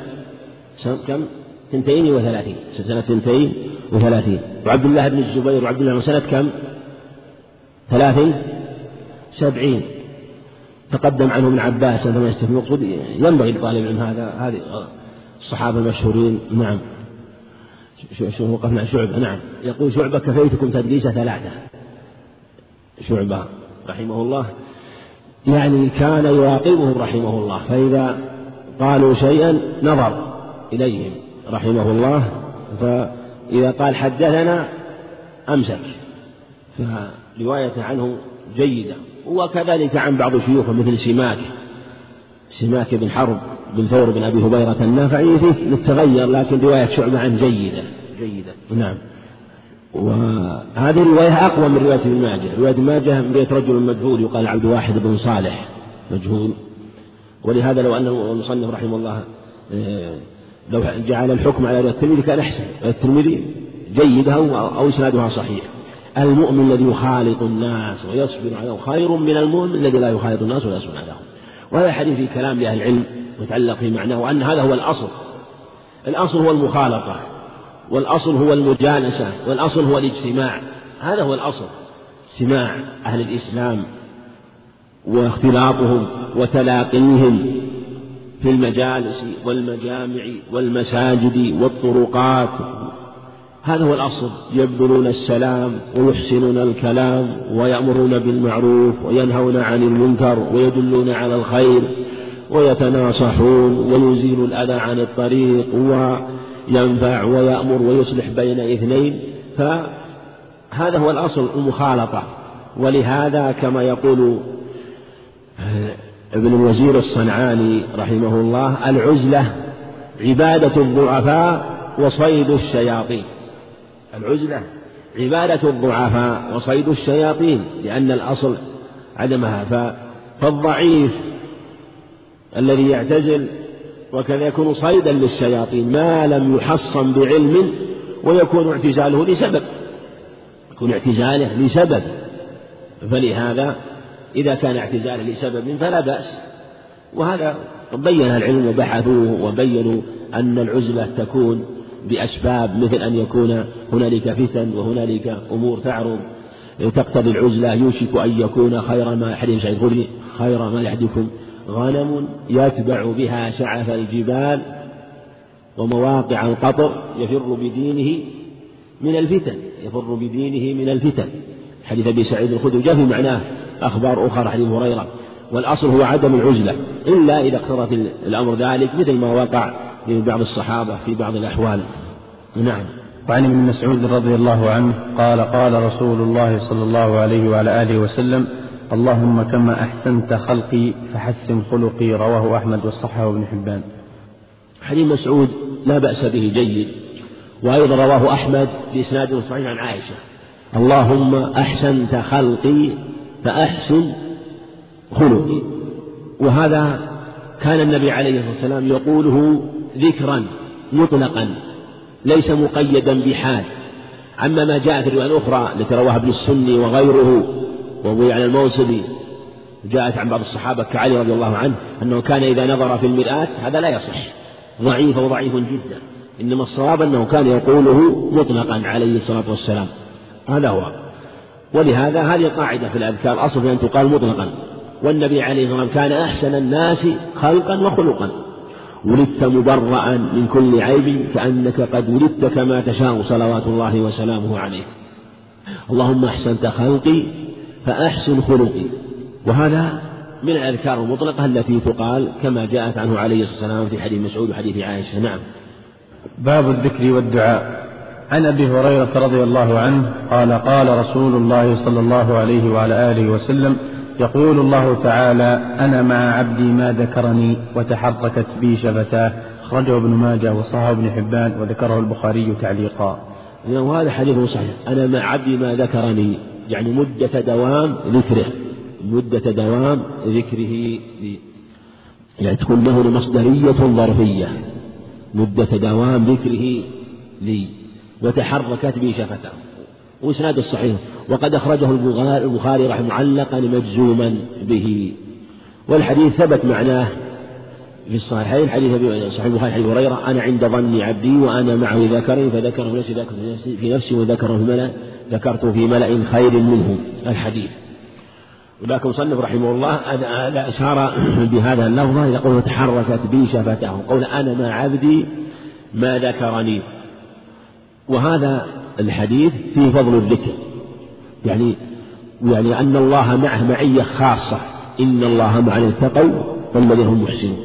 سنة كم؟ ثنتين وثلاثين. سنة ثنتين وثلاثين. وعبد الله بن الزبير وعبد الله سنة كم؟ ثلاث سبعين. تقدم عنه ابن عباس عندما يستفيد. المقصود ينبغي لطالب العلم هذا هذه. الصحابة المشهورين نعم. شو وقفنا شعبة نعم. يقول شعبة كفيتكم تدريس ثلاثة. شعبة رحمه الله. يعني كان يراقبهم رحمه الله فإذا قالوا شيئا نظر إليهم رحمه الله فإذا قال حدثنا أمسك. فرواية عنه جيدة. وكذلك عن بعض شيوخه مثل سماك سماك بن حرب. بن ثور بن أبي هبيرة النافعي فيه تغير لكن رواية شعبة عن جيدة. جيدة. نعم. وهذه الرواية أقوى من رواية ابن ماجه. رواية ابن ماجه رواية رجل مجهول يقال عبد واحد بن صالح. مجهول. ولهذا لو أن المصنف رحمه الله آه، لو جعل الحكم على رواية الترمذي كان أحسن. الترمذي جيدة أو إسنادها صحيح. المؤمن الذي يخالط الناس ويصبر عليهم خير من المؤمن الذي لا يخالط الناس ويصبر عليهم. وهذا الحديث في كلام لأهل العلم. متعلق في معناه وأن هذا هو الأصل. الأصل هو المخالطة والأصل هو المجالسة والأصل هو الاجتماع. هذا هو الأصل اجتماع أهل الإسلام واختلاطهم وتلاقيهم في المجالس والمجامع والمساجد والطرقات. هذا هو الأصل. يبذلون السلام ويحسنون الكلام ويأمرون بالمعروف وينهون عن المنكر ويدلون على الخير. ويتناصحون ويزيل الأذى عن الطريق وينفع ويأمر ويصلح بين اثنين. فهذا هو الأصل المخالطة. ولهذا كما يقول ابن الوزير الصنعاني رحمه الله العزلة عبادة الضعفاء وصيد الشياطين. العزلة عبادة الضعفاء وصيد الشياطين لأن الأصل عدمها. فالضعيف الذي يعتزل وكذا يكون صيدا للشياطين ما لم يحصن بعلم ويكون اعتزاله لسبب يكون اعتزاله لسبب. فلهذا إذا كان اعتزاله لسبب فلا بأس. وهذا بين العلم وبحثوه وبينوا أن العزلة تكون بأسباب مثل أن يكون هنالك فتن وهنالك أمور تعرض. تقتضي العزلة يوشك أن يكون خير ما الخدري خير ما يحدكم غنم يتبع بها شعف الجبال ومواقع القطر يفر بدينه من الفتن يفر بدينه من الفتن. حديث أبي سعيد الخدري جاء في معناه أخبار أخرى حديث هريرة. والأصل هو عدم العزلة إلا إذا اقتضت الأمر ذلك مثل ما وقع لبعض الصحابة في بعض الأحوال. نعم. وعن ابن مسعود رضي الله عنه قال قال رسول الله صلى الله عليه وعلى آله وسلم اللهم كما أحسنت خلقي فحسن خلقي رواه أحمد وصححه ابن حبان. حديث مسعود لا بأس به جيد. وأيضا رواه أحمد بإسناد صحيح عن عائشة. اللهم أحسنت خلقي فأحسن خلقي. وهذا كان النبي عليه الصلاة والسلام يقوله ذكرا مطلقا ليس مقيدا بحال. عما ما جاء في الرواية الأخرى التي رواها ابن السني وغيره وروي عن الموصلي جاءت عن بعض الصحابة كعلي رضي الله عنه أنه كان إذا نظر في المرآة هذا لا يصح ضعيف وضعيف جدا إنما الصواب أنه كان يقوله مطلقا عليه الصلاة والسلام هذا هو. ولهذا هذه قاعدة في الأذكار أصل أن تقال مطلقا والنبي عليه الصلاة والسلام كان أحسن الناس خلقا وخلقا. ولدت مبرأ من كل عيب كأنك قد ولدت كما تشاء صلوات الله وسلامه عليه. اللهم أحسنت خلقي فأحسن خلقي. وهذا من الأذكار المطلقة التي تقال كما جاءت عنه عليه الصلاة والسلام في حديث مسعود وحديث عائشة. نعم. باب الذكر والدعاء. عن أبي هريرة رضي الله عنه قال قال رسول الله صلى الله عليه وعلى آله وسلم يقول الله تعالى أنا مع عبدي ما ذكرني وتحركت بي شفتاه. أخرجه ابن ماجه وصححه ابن حبان وذكره البخاري تعليقا. وهذا حديث صحيح. أنا مع عبدي ما ذكرني. يعني مدة دوام ذكره مدة دوام ذكره يعني تكون له مصدرية ظرفية مدة دوام ذكره لي وتحركت بي شفتاه. وإسناد الصحيح وقد أخرجه البخاري رحمه معلقا مجزوما به. والحديث ثبت معناه في الصحيحين حديث صحيح البخاري حديث هريرة أنا عند ظن عبدي وأنا معه ذكرني فذكره في نفسي ذكر في نفسي وذكره في ملأ ذكرته في ملأ خير منه. الحديث. ولكن مصنف رحمه الله أشار بهذا اللفظ إلى قوله تحركت بي شفتاه قول أنا مع عبدي ما ذكرني. وهذا الحديث فيه فضل الذكر. يعني يعني أن الله معه معية خاصة. إن الله مع الذين اتقوا والذين هم محسنون.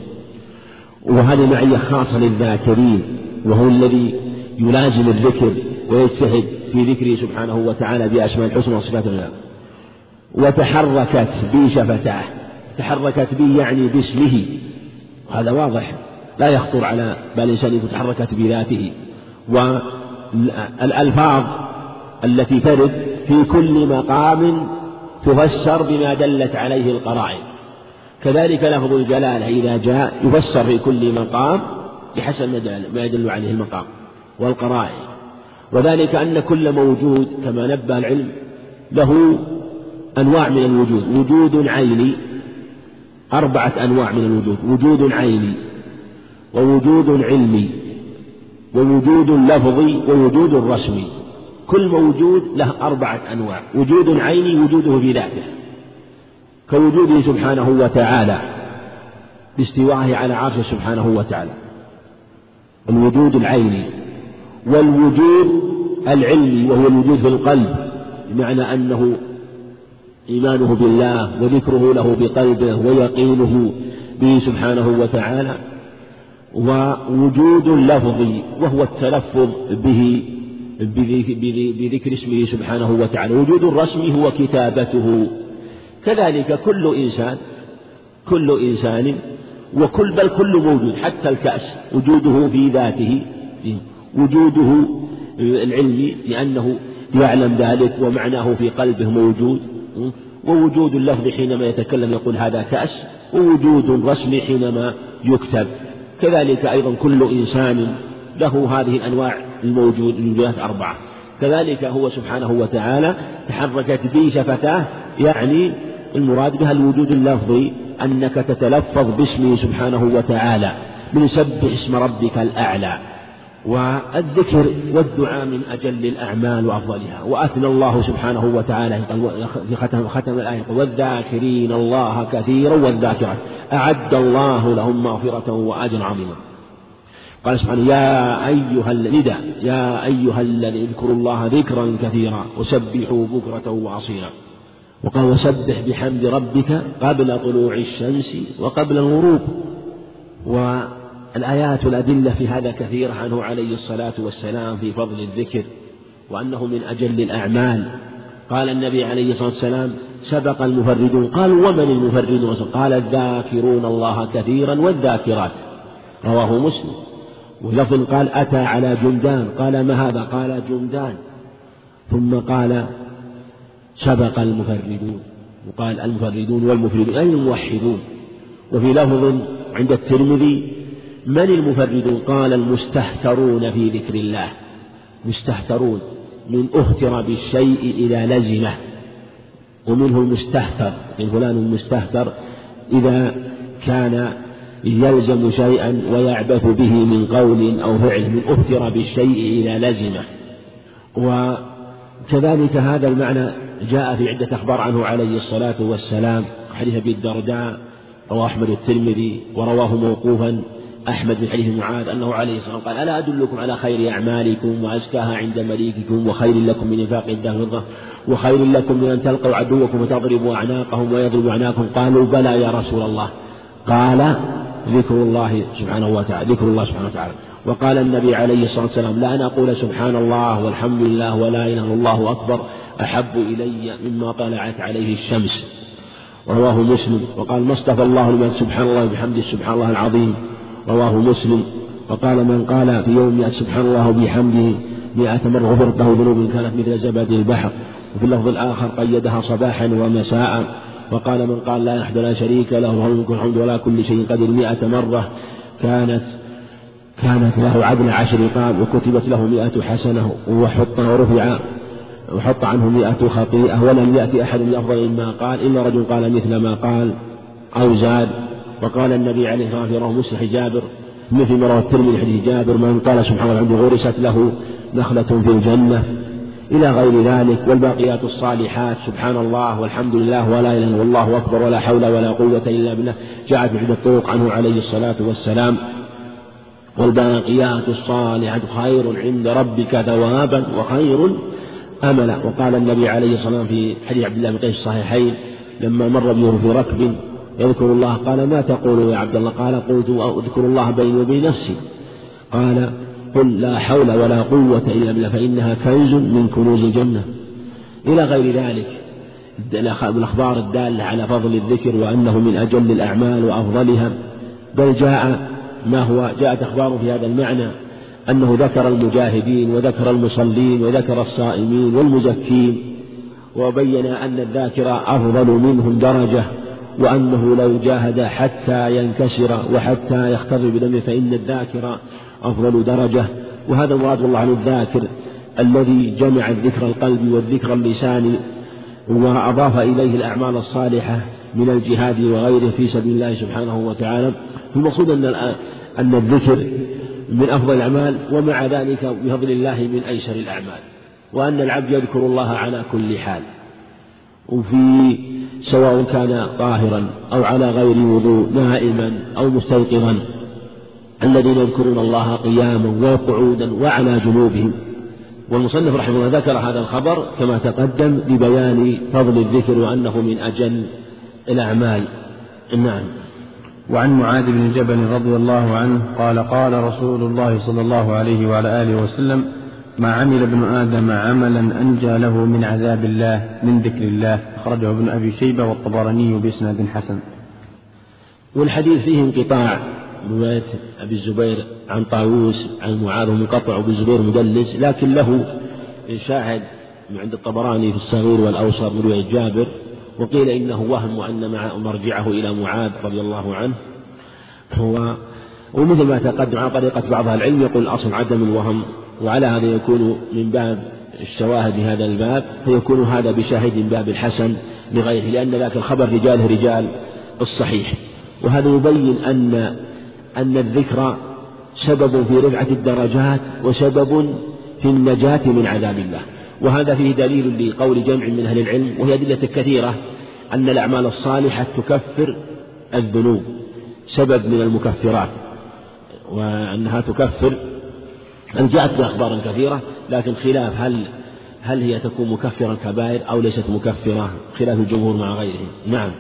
وهذه معية خاصة للذاكرين. وهو الذي يلازم الذكر ويجتهد في ذكره سبحانه وتعالى بأسماء الحسنى وصفات الله وتحركت بي شفتاه. تحركت بي يعني باسمه. هذا واضح. لا يخطر على بال الإنسان تحركت بذاته. والألفاظ التي ترد في كل مقام تفسر بما دلت عليه القرائن. كذلك لفظ الجلالة إذا جاء يفسر في كل مقام بحسب ما يدل عليه المقام والقرائن. وذلك أن كل موجود كما نبه العلم له أنواع من الوجود وجود عيني أربعة أنواع من الوجود وجود عيني ووجود علمي ووجود لفظي ووجود رسمي كل موجود له أربعة أنواع وجود عيني وجوده في ذاته كوجوده سبحانه وتعالى باستوائه على عرشه سبحانه وتعالى الوجود العيني. والوجود العلمي وهو الوجود في القلب بمعنى أنه إيمانه بالله وذكره له بقلبه ويقينه به سبحانه وتعالى ووجود لفظي وهو التلفظ به بذكر اسمه سبحانه وتعالى وجود الرسم هو كتابته. كذلك كل إنسان كل إنسان وكل بل كل موجود حتى الكأس وجوده في ذاته وجوده العلمي لأنه يعلم ذلك ومعناه في قلبه موجود ووجود اللفظ حينما يتكلم يقول هذا كأس ووجود رسمي حينما يكتب. كذلك أيضا كل إنسان له هذه الأنواع الموجود الوجودات أربعة. كذلك هو سبحانه وتعالى تحركت به شفتاه يعني المراد بها الوجود اللفظي أنك تتلفظ باسمه سبحانه وتعالى من سبح اسم ربك الأعلى. والذكر والدعاء من أجل الأعمال وأفضلها. وأثنى الله سبحانه وتعالى في ختم, ختم الآية. والذاكرين الله كثيرا والذاكرات. أعد الله لهم مغفرة وأجرا عظيما. قال سبحانه يا أيها النداء يا أيها الذي اذكروا الله ذكرا كثيرا. وسبحوا بكرة وأصيلا. وقال وسبح بحمد ربك قبل طلوع الشمس وقبل الغروب. والآيات والأدلة في هذا كثيرة عنه عليه الصلاة والسلام في فضل الذكر وأنه من أجل الأعمال. قال النبي عليه الصلاة والسلام سبق المفردون. قالوا ومن المفردون؟ قال الذاكرون الله كثيرا والذاكرات. رواه مسلم. ولفظ قال أتى على جندان. قال ما هذا؟ قال جندان. ثم قال سبق المفردون. وقال المفردون والمفردون أي الموحدون. وفي لفظ عند الترمذي من المفردون؟ قال المستهترون في ذكر الله. مستهترون من أهتر بالشيء إذا لزمه. ومنه المستهتر من فلان المستهتر إذا كان يلزم شيئا ويعبث به من قول أو فعل من أهتر بالشيء إذا لزمه. وكذلك هذا المعنى جاء في عدة أخبار عنه عليه الصلاة والسلام حديث أبي الدرداء رواه أحمد الترمذي ورواه موقوفا. أحمد من حديث معاذ أنه عليه الصلاة والسلام قال ألا أدلكم على خير أعمالكم وأزكاها عند مليككم وخير لكم من إنفاق الدهر وخير لكم من أن تلقوا عدوكم وتضربوا أعناقهم ويضربوا أعناقهم قالوا بلى يا رسول الله قال ذكر الله سبحانه وتعالى ذكر الله سبحانه وتعالى. وقال النبي عليه الصلاة والسلام لا أن أقول سبحان الله والحمد لله ولا إله إلا الله أكبر أحب إلي مما طلعت عليه الشمس. رواه مسلم. وقال ما اصطفى الله لمن سبحان الله وبحمده سبحان الله العظيم. رواه مسلم وقال من قال في يوم مئة سبحان الله وبحمده مئة مرة غفرت له ذنوب كانت مثل زبد البحر وفي اللفظ الآخر قيدها صباحا ومساء وقال من قال لا أحد لا شريك له له الملك والحمد ولا كل شيء قدر مئة مرة كانت كانت له عدل عشر رقاب وكتبت له مئة حسنة وحط ورفع وحط عنه مئة خطيئة ولم يأتي أحد بأفضل مما قال إلا رجل قال مثل ما قال أو زاد. وقال النبي عليه الصلاة والسلام في مسلم جابر مثل ما روى الترمذي حديث جابر من قال سبحان الله غرست له نخلة في الجنة. إلى غير ذلك والباقيات الصالحات سبحان الله والحمد لله ولا إله إلا الله أكبر ولا حول ولا قوة إلا بالله جاءت بعدة طرق عنه عليه الصلاة والسلام. والباقيات الصالحات خير عند ربك ثوابا وخير أملا. وقال النبي عليه الصلاة والسلام في حديث عبد الله بن قيس الصحيحين لما مر به في ركب يذكر الله قال ما تقول يا عبد الله؟ قال قلت أذكر الله بيني وبين نفسي. قال قل لا حول ولا قوة إلا بالله فإنها كنز من كنوز الجنة. إلى غير ذلك الأخبار الدالة على فضل الذكر وأنه من أجل الأعمال وأفضلها. بل جاء ما هو جاءت أخبار في هذا المعنى أنه ذكر المجاهدين وذكر المصلين وذكر الصائمين والمزكين وبين أن الذاكر أفضل منهم درجة. وأنه لو جاهد حتى ينكسر وحتى يختر بدمه فإن الذاكر أفضل درجة. وهذا المراد والله عن الذاكر الذي جمع الذكر القلب والذكر اللسان وأضاف إليه الأعمال الصالحة من الجهاد وغيره في سبيل الله سبحانه وتعالى. المقصود أن أن الذكر من أفضل الأعمال ومع ذلك بفضل الله من أيسر الأعمال. وأن العبد يذكر الله على كل حال. وفي سواء كان طاهرا أو على غير وضوء نائما أو مستيقظا. الذين يذكرون الله قياما وقعودا وعلى جنوبهم. والمصنف رحمه الله ذكر هذا الخبر كما تقدم لبيان فضل الذكر وأنه من أجل الأعمال. نعم. وعن معاذ بن جبل رضي الله عنه قال قال رسول الله صلى الله عليه وعلى آله وسلم ما عمل ابن آدم عملا أنجى له من عذاب الله من ذكر الله. أخرجه ابن أبي شيبة والطبراني بإسناد حسن. والحديث فيه انقطاع. رواية أبي الزبير عن طاووس عن معاذ منقطع وأبي الزبير مدلس لكن له شاهد عند الطبراني في الصغير والأوسط من رواية جابر وقيل إنه وهم وأن مرجعه إلى معاذ رضي الله عنه. هو ومثل ما تقدم على طريقة بعض العلم يقول الأصل عدم الوهم وعلى هذا يكون من باب الشواهد في هذا الباب فيكون هذا بشاهد باب الحسن لغيره لأن ذاك الخبر رجاله رجال الصحيح. وهذا يبين أن أن الذكر سبب في رفعة الدرجات وسبب في النجاة من عذاب الله. وهذا فيه دليل لقول جمع من أهل العلم وهي أدلة كثيرة أن الأعمال الصالحة تكفر الذنوب. سبب من المكفرات وأنها تكفر أن جاءت بأخبار كثيرة لكن خلاف هل هل هي تكون مكفرة كبائر أو ليست مكفرة؟ خلاف الجمهور مع غيرهم نعم.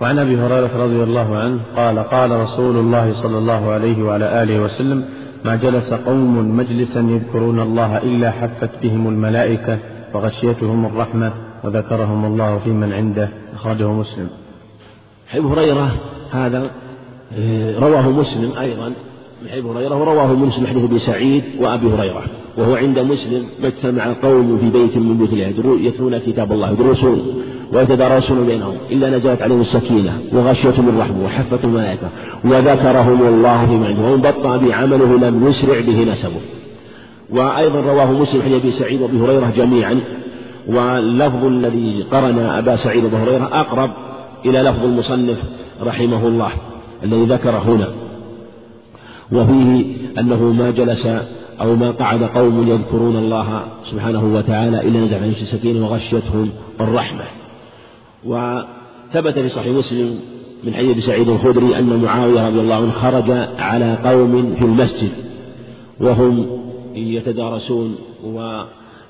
وعن أبي هريرة رضي الله عنه قال قال رسول الله صلى الله عليه وعلى آله وسلم ما جلس قوم مجلسا يذكرون الله إلا حفت بهم الملائكة وغشيتهم الرحمة وذكرهم الله في من عنده. أخرجه مسلم. ابو هريرة هذا آه، رواه مسلم أيضا. من أبي هريرة ورواه مسلم حديث أبي سعيد وأبي هريرة. وهو عند مسلم ما اجتمع قوم في بيت من بيوت الله يتلون كتاب الله يدرسون ويتدارسون بينهم. إلا نزلت عليهم السكينة وغشيتهم الرحمة وحفتهم الملائكة وذكرهم الله في عنده ومن بطأ بعمله لم يسرع به نسبه. وأيضا رواه مسلم عن أبي سعيد وأبي هريرة جميعا. واللفظ الذي قرن أبا سعيد وأبي هريرة أقرب إلى لفظ المصنف رحمه الله الذي ذكر هنا. وفيه أنه ما جلس أو ما قعد قوم يذكرون الله سبحانه وتعالى إلا نزل عليهم السكينة وغشيتهم الرحمة. وثبت في صحيح مسلم من حديث سعيد الخدري أن معاوية رضي الله عنه خرج على قوم في المسجد وهم يتدارسون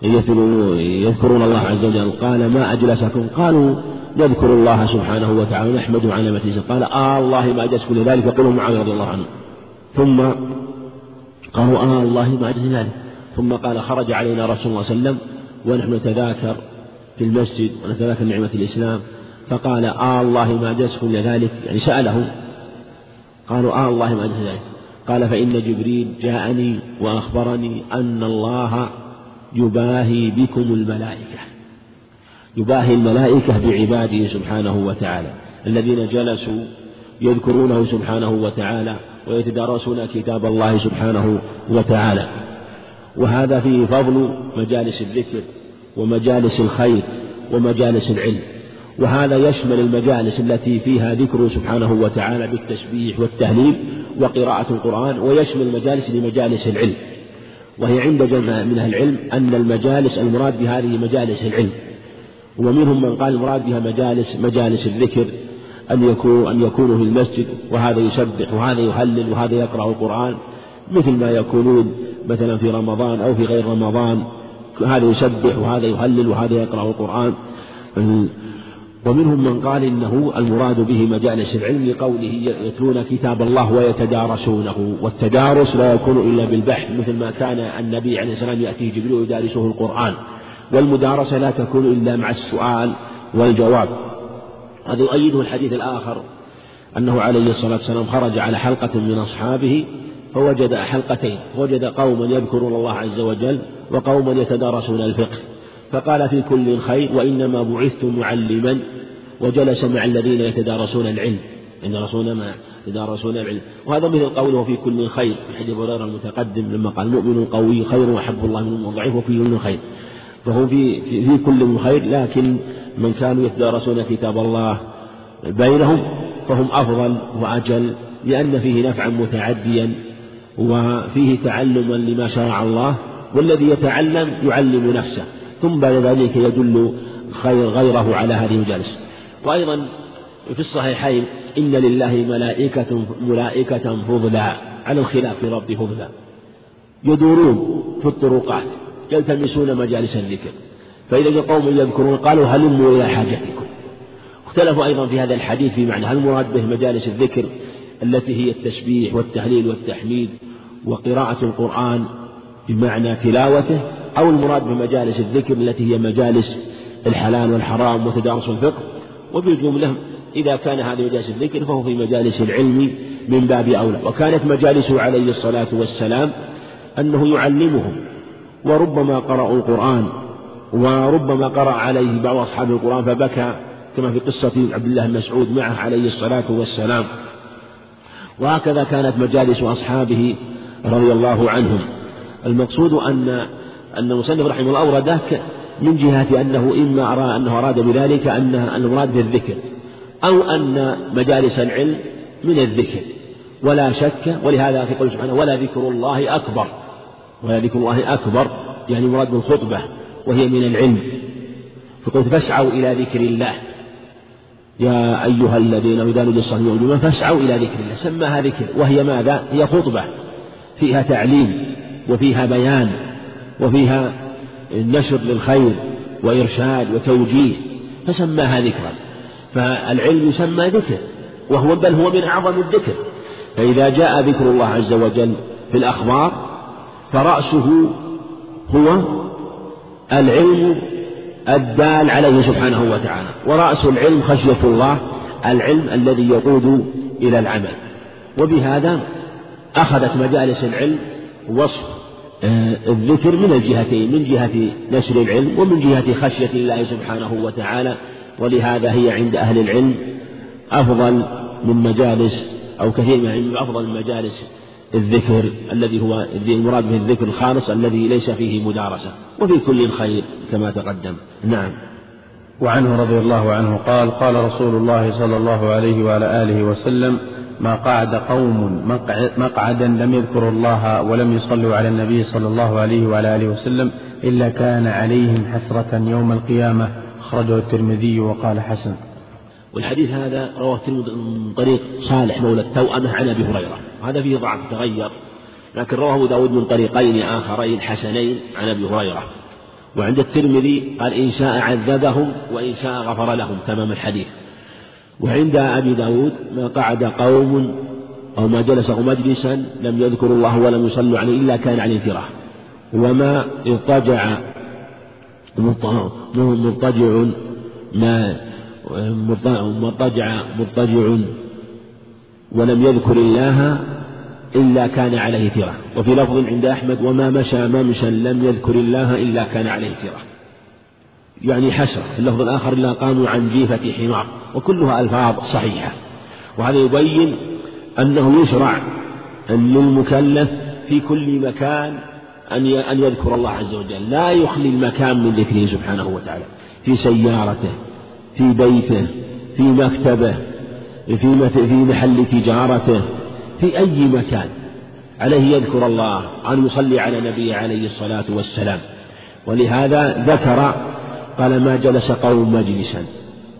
ويذكرون الله عز وجل. قال ما أجلسكم؟ قالوا نذكر الله سبحانه وتعالى ونحمده على ما قال آه الله ما أجلسكم لذلك. يقول معاوية رضي الله عنه. ثم قالوا آه الله ما أجلس ذلك ثم قال خرج علينا رسول الله صلى الله عليه وسلم ونحن نتذاكر في المسجد ونتذاكر نعمة الإسلام. فقال آه الله ما جلس كل ذلك. يعني سألهم. قالوا آه الله ما جلس ذلك. قال فإن جبريل جاءني وأخبرني أن الله يباهي بكم الملائكة. يباهي الملائكة بعباده سبحانه وتعالى. الذين جلسوا يذكرونه سبحانه وتعالى. ويتدارسون كتاب الله سبحانه وتعالى. وهذا فيه فضل مجالس الذكر ومجالس الخير ومجالس العلم. وهذا يشمل المجالس التي فيها ذكره سبحانه وتعالى بالتسبيح والتهليل وقراءة القرآن ويشمل المجالس لمجالس العلم. وهي عند جمع من أهل العلم أن المجالس المراد بهذه مجالس العلم. ومنهم من قال المراد بها مجالس مجالس الذكر أن يكون أن يكونوا في المسجد وهذا يسبح وهذا يهلل وهذا يقرأ القرآن مثل ما يكونون مثلا في رمضان أو في غير رمضان. هذا يسبح وهذا يهلل وهذا يقرأ القرآن. ومنهم من قال إنه المراد به مجالس العلم لقوله يتلون كتاب الله ويتدارسونه والتدارس لا يكون إلا بالبحث مثل ما كان النبي عليه السلام يأتيه جبريل يدارسه القرآن. والمدارسة لا تكون إلا مع السؤال والجواب. هذا يؤيده الحديث الآخر أنه عليه الصلاة والسلام خرج على حلقة من أصحابه فوجد حلقتين وجد قوما يذكرون الله عز وجل وقوما يتدارسون الفقه فقال في كل خير وإنما بعثت معلما وجلس مع الذين يتدارسون العلم رسولنا ما يتدارسون العلم. وهذا مثل قوله في كل خير في حديث هريرة المتقدم لما قال المؤمن القوي خير وأحب الله من الضعيف وفي كل خير. فهو في, في, في كل خير لكن من كانوا يتدارسون كتاب الله بينهم فهم أفضل وأجل لأن فيه نفعا متعديا وفيه تعلما لما شرع الله والذي يتعلم يعلم نفسه. ثم بعد ذلك يدل خير غيره على هذه المجالس. وأيضا في الصحيحين إن لله ملائكة ملائكة فضلا على الخلاف في ربط فضلا. يدورون في الطرقات. يلتمسون مجالس الذكر. فإذا قوم يذكرون قالوا هلموا إلى حاجتكم. اختلفوا أيضا في هذا الحديث في معنى هل المراد به مجالس الذكر التي هي التسبيح والتهليل والتحميد وقراءة القرآن بمعنى تلاوته أو المراد بمجالس الذكر التي هي مجالس الحلال والحرام وتدارس الفقه. وبالجملة إذا كان هذا مجالس الذكر فهو في مجالس العلم من باب أولى. وكانت مجالسه عليه الصلاة والسلام أنه يعلمهم وربما قرأوا القرآن وربما قرأ عليه بعض أصحاب القرآن فبكى كما في قصة عبد الله بن مسعود معه عليه الصلاة والسلام. وهكذا كانت مجالس أصحابه رضي الله عنهم. المقصود أن أن المصنف رحمه الله أورده من جهة أنه إما أرى أنه أراد بذلك أن المراد بالذكر أو أن مجالس العلم من الذكر. ولا شك ولهذا في قوله سبحانه ولا ذكر الله أكبر. ولا ذكر الله أكبر يعني مراد بالخطبة وهي من العلم. فقلت فاسعوا إلى ذكر الله. يا أيها الذين إذا نودي الصلاة فاسعوا إلى ذكر الله. سماها ذكر. وهي ماذا؟ هي خطبة. فيها تعليم وفيها بيان وفيها نشر للخير وإرشاد وتوجيه. فسماها ذكرا. فالعلم يسمى ذكر وهو بل هو من أعظم الذكر. فإذا جاء ذكر الله عز وجل في الأخبار فرأسه هو العلم الدال عليه سبحانه وتعالى. ورأس العلم خشية الله العلم الذي يقود إلى العمل. وبهذا أخذت مجالس العلم وصف آه، الذكر من الجهتين من جهة نشر العلم ومن جهة خشية الله سبحانه وتعالى. ولهذا هي عند أهل العلم أفضل من مجالس أو كثير من أفضل من مجالس الذكر الذي هو المراد به الذكر الخالص الذي ليس فيه مدارسة وفي كل خير كما تقدم. نعم. وعنه رضي الله عنه قال قال رسول الله صلى الله عليه وعلى آله وسلم ما قعد قوم مقعدا لم يذكروا الله ولم يصلوا على النبي صلى الله عليه وعلى آله وسلم إلا كان عليهم حسرة يوم القيامة. أخرجه الترمذي وقال حسن. والحديث هذا رواه الترمذي من طريق صالح مولى التوأمة عن أبي هريرة. هذا فيه ضعف تغير لكن رواه أبو داود من طريقين آخرين حسنين عن أبي هريرة. وعند الترمذي قال إن شاء عذبهم وإن شاء غفر لهم. تمام الحديث. وعند أبي داود ما قعد قوم أو ما جلسوا مجلسا لم يذكروا الله ولم يصلوا عليه إلا كان عليه كره وما اضطجع مضطجع ما مضطجع مضطجع ولم يذكر الله إلا كان عليه ترة وفي لفظ عند أحمد وما مشى ممشا لم يذكر الله إلا كان عليه ترة يعني حسرة. في اللفظ الآخر إلا قاموا عن جيفة حمار. وكلها ألفاظ صحيحة. وهذا يبين أنه يشرع أن للمكلف في كل مكان أن أن يذكر الله عز وجل. لا يخلي المكان من ذكره سبحانه وتعالى. في سيارته في بيته في مكتبه في في محل تجارته في أي مكان. عليه يذكر الله أن يصلي على نبيه عليه الصلاة والسلام. ولهذا ذكر قال ما جلس قوم مجلسا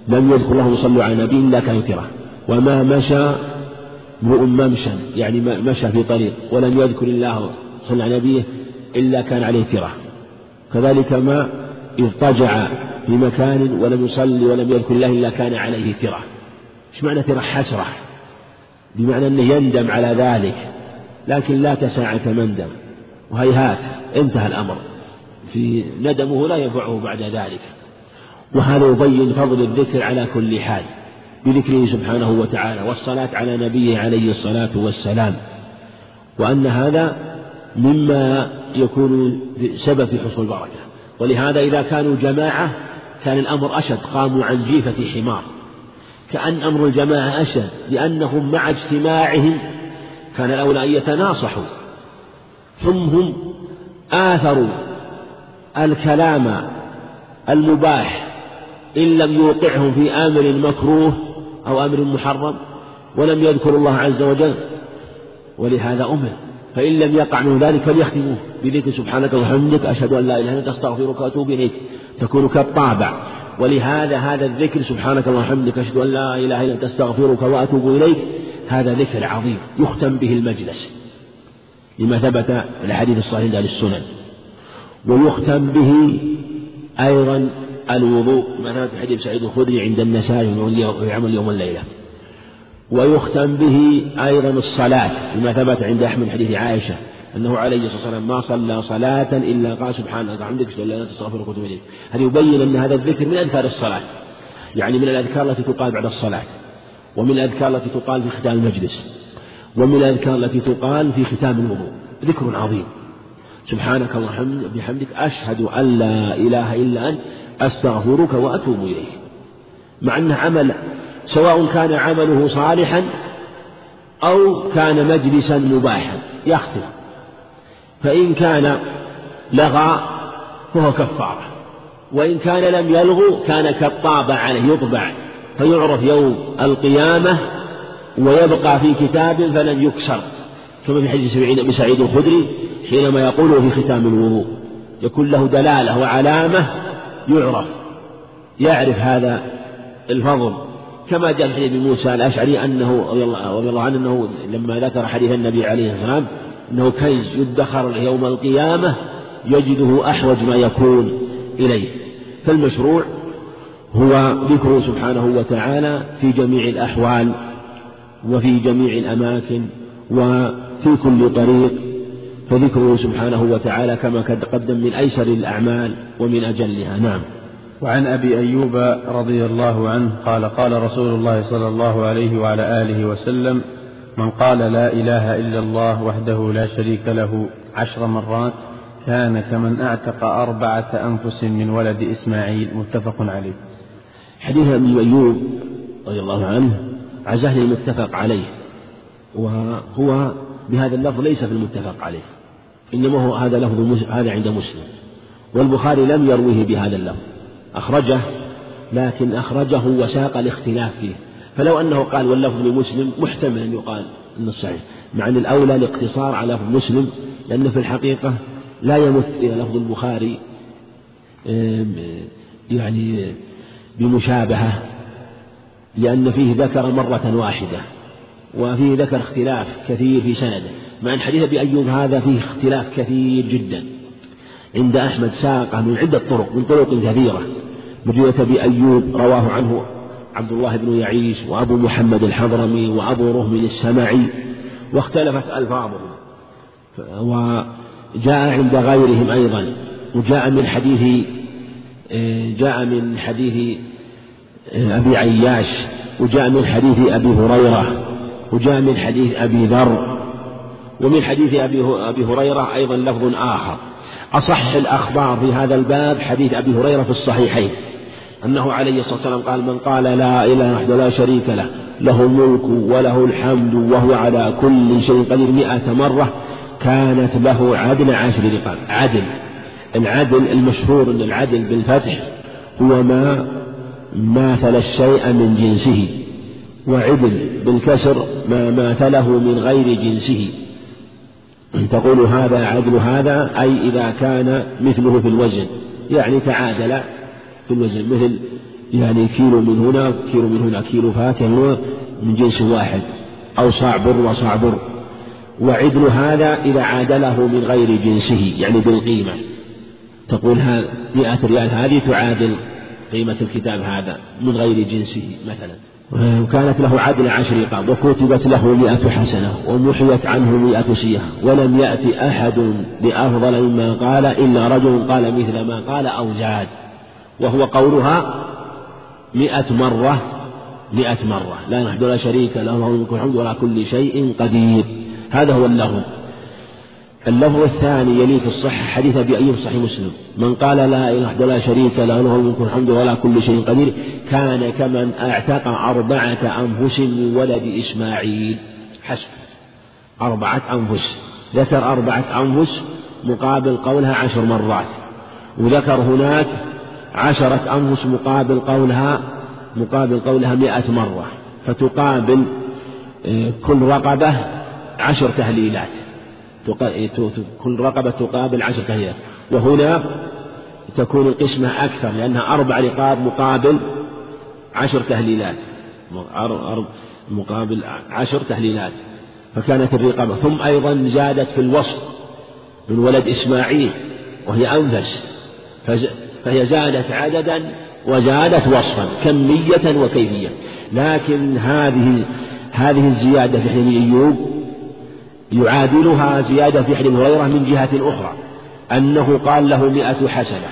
لم يذكر الله صلوا على نبي إلا ترى وما مشى امرؤ ممشى يعني مشى في طريق ولم يذكر الله صلى على نبيه إلا كان عليه ترى كذلك ما اضطجع في مكان ولم يصلي ولم يذكر الله إلا كان عليه ترى إيش معنى ترى حسرة. بمعنى أنه يندم على ذلك. لكن لا تساعة مندم وهيهات. انتهى الأمر. في ندمه لا ينفعه بعد ذلك. وهذا يبين فضل الذكر على كل حال. بذكره سبحانه وتعالى. والصلاة على نبيه عليه الصلاة والسلام. وأن هذا مما يكون سبب في حصول البركة. ولهذا إذا كانوا جماعة كان الأمر أشد قاموا عن جيفة حمار. كأن أمر الجماعة أشد لأنهم مع اجتماعهم كان الأولى أن يتناصحوا. ثم هم آثروا الكلام المباح إن لم يوقعهم في أمر مكروه أو أمر محرم ولم يذكروا الله عز وجل. ولهذا أمر. فإن لم يقع من ذلك فليختموه. بذكر سبحانك وبحمدك أشهد أن لا إله إلا أنت أستغفرك وأتوب إليك. تكون كالطابع. ولهذا هذا الذكر سبحانك وبحمدك أشهد أن لا إله إلا أنت أستغفرك وأتوب إليك. هذا ذكر عظيم يختم به المجلس. لما ثبت الحديث الصحيح عند السنن. ويختم به أيضا الوضوء ما ثبت في حديث سعيد الخدري عند النسائي ويعمل يوم الليلة ويختم به أيضا الصلاة بما ثبت عند أحمد حديث عائشة أنه عليه الصلاة والسلام ما صلى صلاة إلا قال سبحانك وبحمدك أشهد لا أستغفرك وأتوب إليك هذا يبين أن هذا الذكر من أذكار الصلاة يعني من الأذكار التي تقال بعد الصلاة ومن الأذكار التي تقال في ختام المجلس ومن الأذكار التي تقال في ختام الوضوء. ذكر عظيم. سبحانك اللهم بحمدك أشهد أن لا إله إلا أنت أستغفرك وأتوب إليك. مع أنه عمل سواء كان عمله صالحا أو كان مجلسا مباحا يختلف. فإن كان لغى فهو كفارة وإن كان لم يلغو كان كالطابع عليه يطبع فيعرف يوم القيامة ويبقى في كتاب فلن يكسر. كما في حديث أبي سعيد الخدري حينما يقوله في ختام الوضوء يكون له دلالة وعلامة يعرف يعرف هذا الفضل. كما جاء في حديث موسى الأشعري أنه رضي الله عنه أنه لما ذكر حديث النبي عليه الصلاة والسلام أنه كنز يدخر يوم القيامة يجده أحوج ما يكون إليه. فالمشروع هو ذكره سبحانه وتعالى في جميع الأحوال وفي جميع الأماكن وفي كل طريق فذكره سبحانه وتعالى كما قدم من أيسر الأعمال ومن أجلها. نعم. وعن أبي أيوب رضي الله عنه قال قال رسول الله صلى الله عليه وعلى آله وسلم من قال لا إله إلا الله وحده لا شريك له عشر مرات كان كمن أعتق أربعة أنفس من ولد إسماعيل. متفق عليه. حديث أبي أيوب رضي الله عنه عزاه المتفق عليه وهو بهذا اللفظ ليس في المتفق عليه إنما هو هذا لفظ هذا عند مسلم والبخاري لم يرويه بهذا اللفظ. أخرجه لكن أخرجه وساق الاختلاف فيه. فلو أنه قال واللفظ لمسلم محتمل أن يقال أن الصحيح مع أن الأولى الاقتصار على لفظ مسلم لأن في الحقيقة لا يمت إلى لفظ البخاري يعني بمشابهة لأن فيه ذكر مرة واحدة وفيه ذكر اختلاف كثير في سنده مع أن حديث أبي أيوب هذا فيه اختلاف كثير جدا. عند أحمد ساقه من عدة طرق من طرق كثيرة. من أبي أيوب رواه عنه عبد الله بن يعيش وأبو محمد الحضرمي وأبو رهم السمعي واختلفت ألفاظهم. وجاء عند غيرهم أيضا وجاء من حديث جاء من حديث أبي عياش وجاء من حديث أبي هريرة وجاء من حديث أبي ذر ومن حديث أبي هريرة أيضا لفظ آخر. أصح الأخبار في هذا الباب حديث أبي هريرة في الصحيحين أنه عليه الصلاة والسلام قال من قال لا إله وحده لا شريك له له الملك وله الحمد وهو على كل شيء قدير مئة مرة كانت له عدل عشر رقاب. عدل العدل المشهور أن العدل بالفتح هو ما ماثل الشيء من جنسه وعدل بالكسر ما ماثله من غير جنسه. تقول هذا عدل هذا أي إذا كان مثله في الوزن. يعني تعادل في الوزن مثل يعني كيلو من هنا كيلو من هنا كيلو فاكهة من جنس واحد. أو صاع بر وصاع بر وعدل هذا إذا عادله من غير جنسه يعني بالقيمة. تقول مئة ريال هذه تعادل. قيمة الكتاب هذا من غير جنسه مثلا. وكانت له عدل عشر رقاب وكتبت له مئة حسنة ومحيت عنه مئة سيئة ولم يأتي أحد بأفضل مما قال إلا رجل قال مثل ما قال أو زاد وهو قولها مئة مرة مئة مرة. لا نحن لا شريك له الملك الحمد ولا كل شيء قدير. هذا هو اللفظ اللفظ الثاني يلي في الصحة حديث أبي أيوب صحيح مسلم. من قال لا إله إلا لا شريك له له الملك الحمد ولا كل شيء قدير. كان كمن اعتق أربعة أنفس من ولد إسماعيل. حسب. أربعة أنفس. ذكر أربعة أنفس مقابل قولها عشر مرات. وذكر هناك عشرة أنفس مقابل قولها مقابل قولها مئة مرة. فتقابل آه، كل رقبة عشر تهليلات. كل رقبة تقابل عشر تهليلات وهنا تكون القسمة أكثر لأنها أربع رقاب مقابل عشر تهليلات. مقابل عشر تهليلات. فكانت الرقابة. ثم أيضا زادت في الوصف من ولد إسماعيل وهي أنفس. فهي زادت عددا وزادت وصفا كمية وكيفية. لكن هذه هذه الزيادة في حديث أيوب يعادلها زيادة في حديث هريرة من جهة أخرى أنه قال له مئة حسنة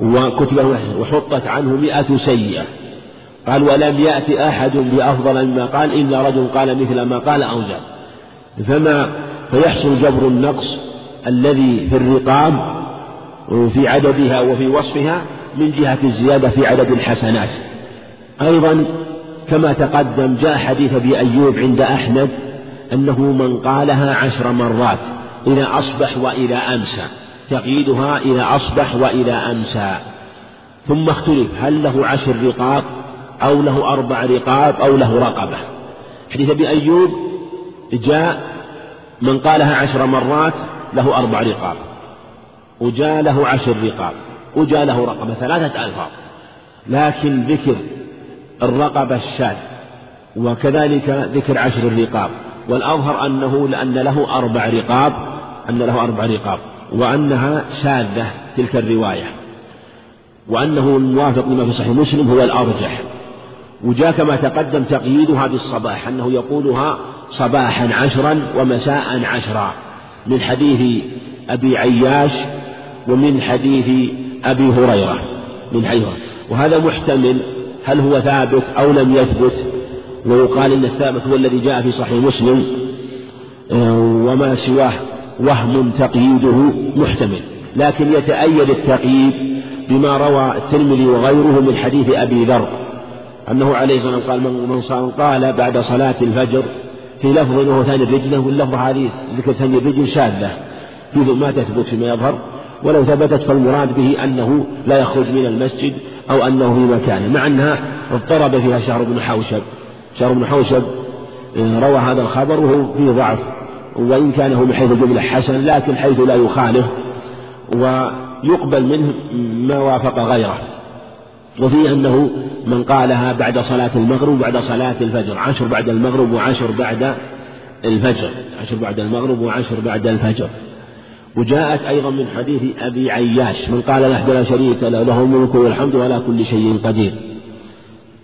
وكتب وحطت عنه مئة سيئة. قال ولم يأتي أحد بأفضل مما قال إلا رجل قال مثل ما قال أو زاد فما فيحصل جبر النقص الذي في الرقاب في عددها وفي وصفها من جهة الزيادة في عدد الحسنات. أيضا كما تقدم جاء حديث أبي أيوب عند أحمد أنه من قالها عشر مرات إذا أصبح وإذا أمسى تقييدها إذا أصبح وإذا أمسى. ثم اختلف هل له عشر رقاب أو له أربع رقاب أو له رقبة؟ حديث أبي أيوب جاء من قالها عشر مرات له أربع رقاب وجاء له عشر رقاب وجاء له رقبة ثلاثة ألفاظ. لكن ذكر الرقبة الشاذ وكذلك ذكر عشر الرقاب والأظهر أنه لأن له أربع رقاب أن له أربع رقاب وأنها شاذة تلك الرواية وأنه الموافق لما في صحيح مسلم هو الأرجح. وجاء كما تقدم تقييدها بالصباح أنه يقولها صباحا عشرا ومساء عشرا من حديث أبي عياش ومن حديث أبي هريرة من حديث وهذا محتمل هل هو ثابت أو لم يثبت. ويقال إن الثابت هو الذي جاء في صحيح مسلم آه، وما سواه وهم تقييده محتمل. لكن يتأيد التقييد بما روى الترمذي وغيره من حديث أبي ذر أنه عليه الصلاة والسلام قال من صام قال بعد صلاة الفجر في لفظ وهو ثاني الرجل واللفظ هذه ذكر ثاني الرجل شاذة ما تثبت فيما يظهر. ولو ثبتت فالمراد به أنه لا يخرج من المسجد أو أنه في مكانه مع أنها اضطرب فيها شهر بن حوشب. شهر بن حوشب آه، روى هذا الخبر وهو فيه ضعف وإن كان هو من حيث الجملة حسن لكن حيث لا يخالف ويقبل منه ما وافق غيره. وفي أنه من قالها بعد صلاة المغرب وبعد صلاة الفجر عشر بعد المغرب وعشر بعد الفجر عشر بعد المغرب وعشر بعد الفجر. وجاءت أيضا من حديث أبي عياش من قال لا لا شريك له له الملك والحمد وعلى كل شيء قدير.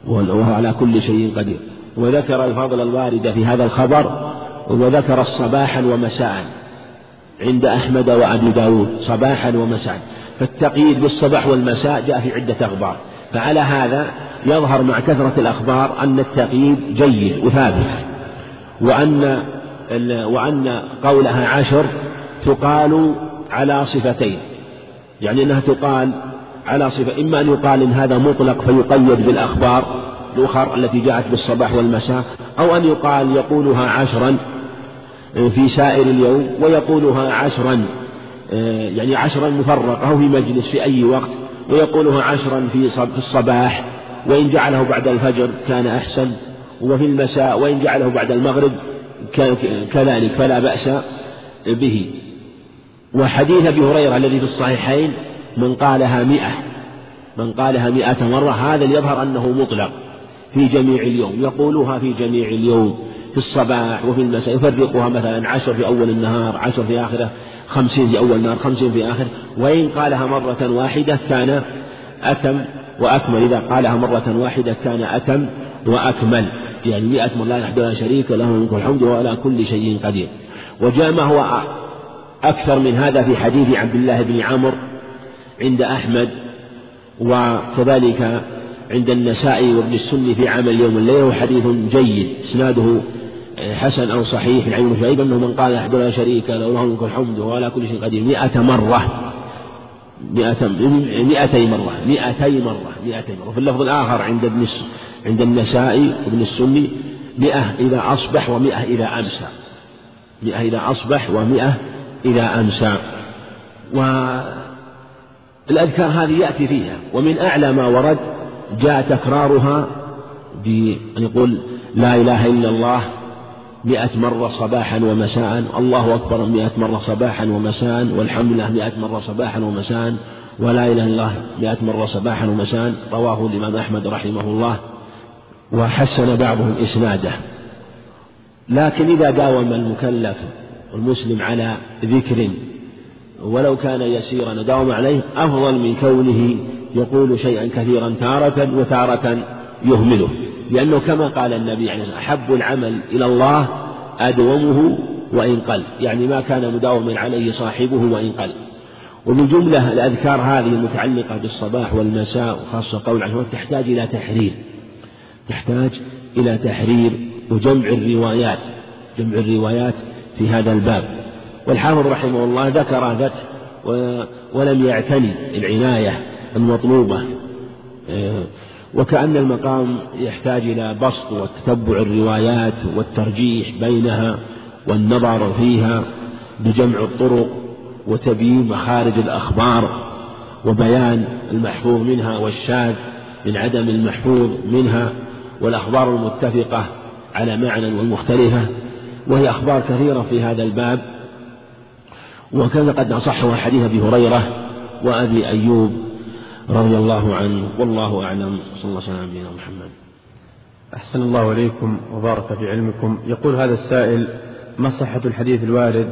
وهو على كل شيء قدير. وذكر الفضل الوارد في هذا الخبر وذكر الصباحا ومساء عند أحمد وأبي داود صباحا ومساء. فالتقييد بالصباح والمساء جاء في عدة أخبار. فعلى هذا يظهر مع كثرة الأخبار أن التقييد جيد وثابت وأن وأن قولها عشر تقال على صفتين. يعني أنها تقال على صفة إما أن يقال إن هذا مطلق فيقيد بالأخبار الأخر التي جاءت بالصباح والمساء أو أن يقال يقولها عشرا في سائر اليوم ويقولها عشرا يعني عشرا مفرقة أو في مجلس في أي وقت ويقولها عشرا في الصباح وإن جعله بعد الفجر كان أحسن وفي المساء وإن جعله بعد المغرب كذلك فلا بأس به. وحديث أبي هريرة الذي في الصحيحين من قالها مئة من قالها مئة مرة هذا يظهر أنه مطلق. في جميع اليوم يقولها في جميع اليوم في الصباح وفي المساء يفرقها مثلا عشر في أول النهار عشر في آخره خمسين في أول النهار خمسين في آخر. وإن قالها مرة واحدة كان أتم وأكمل. إذا قالها مرة واحدة كان أتم وأكمل. يعني مئة من لا يحد لا شريك له منكم الحمد وعلى كل شيء قدير. وجاء ما هو أكثر من هذا في حديث عبد الله بن عمرو عند أحمد وكذلك عند النسائي وابن السني في عمل يوم الليل وحديث جيد. إسناده حسن أو صحيح عن ابن شعيب أنه من قال أحد لا شريك له له الملك الحمد وعلى كل شيء قدير. مئة مرة. مئتي مرة. مئتي مرة. مئتي مرة. وفي اللفظ الآخر عند ابن عند النسائي وابن السني مئة إذا أصبح ومئة إذا أمسى. مئة إذا أصبح ومئة إذا أمسى. والأذكار هذه يأتي فيها. ومن أعلى ما ورد جاء تكرارها بأن يقول لا إله إلا الله مئة مرة صباحا ومساء الله أكبر مئة مرة صباحا ومساء والحمد لله مئة مرة صباحا ومساء ولا إله إلا الله مئة مرة صباحا ومساء رواه الإمام أحمد رحمه الله وحسن بعضهم إسناده. لكن إذا داوم المكلف المسلم على ذكر ولو كان يسيرا وداوم عليه أفضل من كونه يقول شيئا كثيرا تارة وتارة يهمله. لأنه كما قال النبي عليه الصلاة أحب العمل إلى الله أدومه وإن قل. يعني ما كان مداوما عليه صاحبه وإن قل. ومن جملة الأذكار هذه المتعلقة بالصباح والمساء وخاصة قول عشوائي تحتاج إلى تحرير. تحتاج إلى تحرير وجمع الروايات جمع الروايات في هذا الباب. والحافظ رحمه الله ذكر ذات ولم يعتني العناية المطلوبة. وكأن المقام يحتاج إلى بسط وتتبع الروايات والترجيح بينها والنظر فيها بجمع الطرق وتبيين مخارج الأخبار وبيان المحفوظ منها والشاذ من عدم المحفوظ منها والأخبار المتفقة على معنى والمختلفة. وهي أخبار كثيرة في هذا الباب. وكان قد أصحها حديث أبي هريرة وأبي أيوب رضي الله عنه والله أعلم. صلى الله عليه نبينا محمد. أحسن الله إليكم وبارك في علمكم. يقول هذا السائل ما صحة الحديث الوارد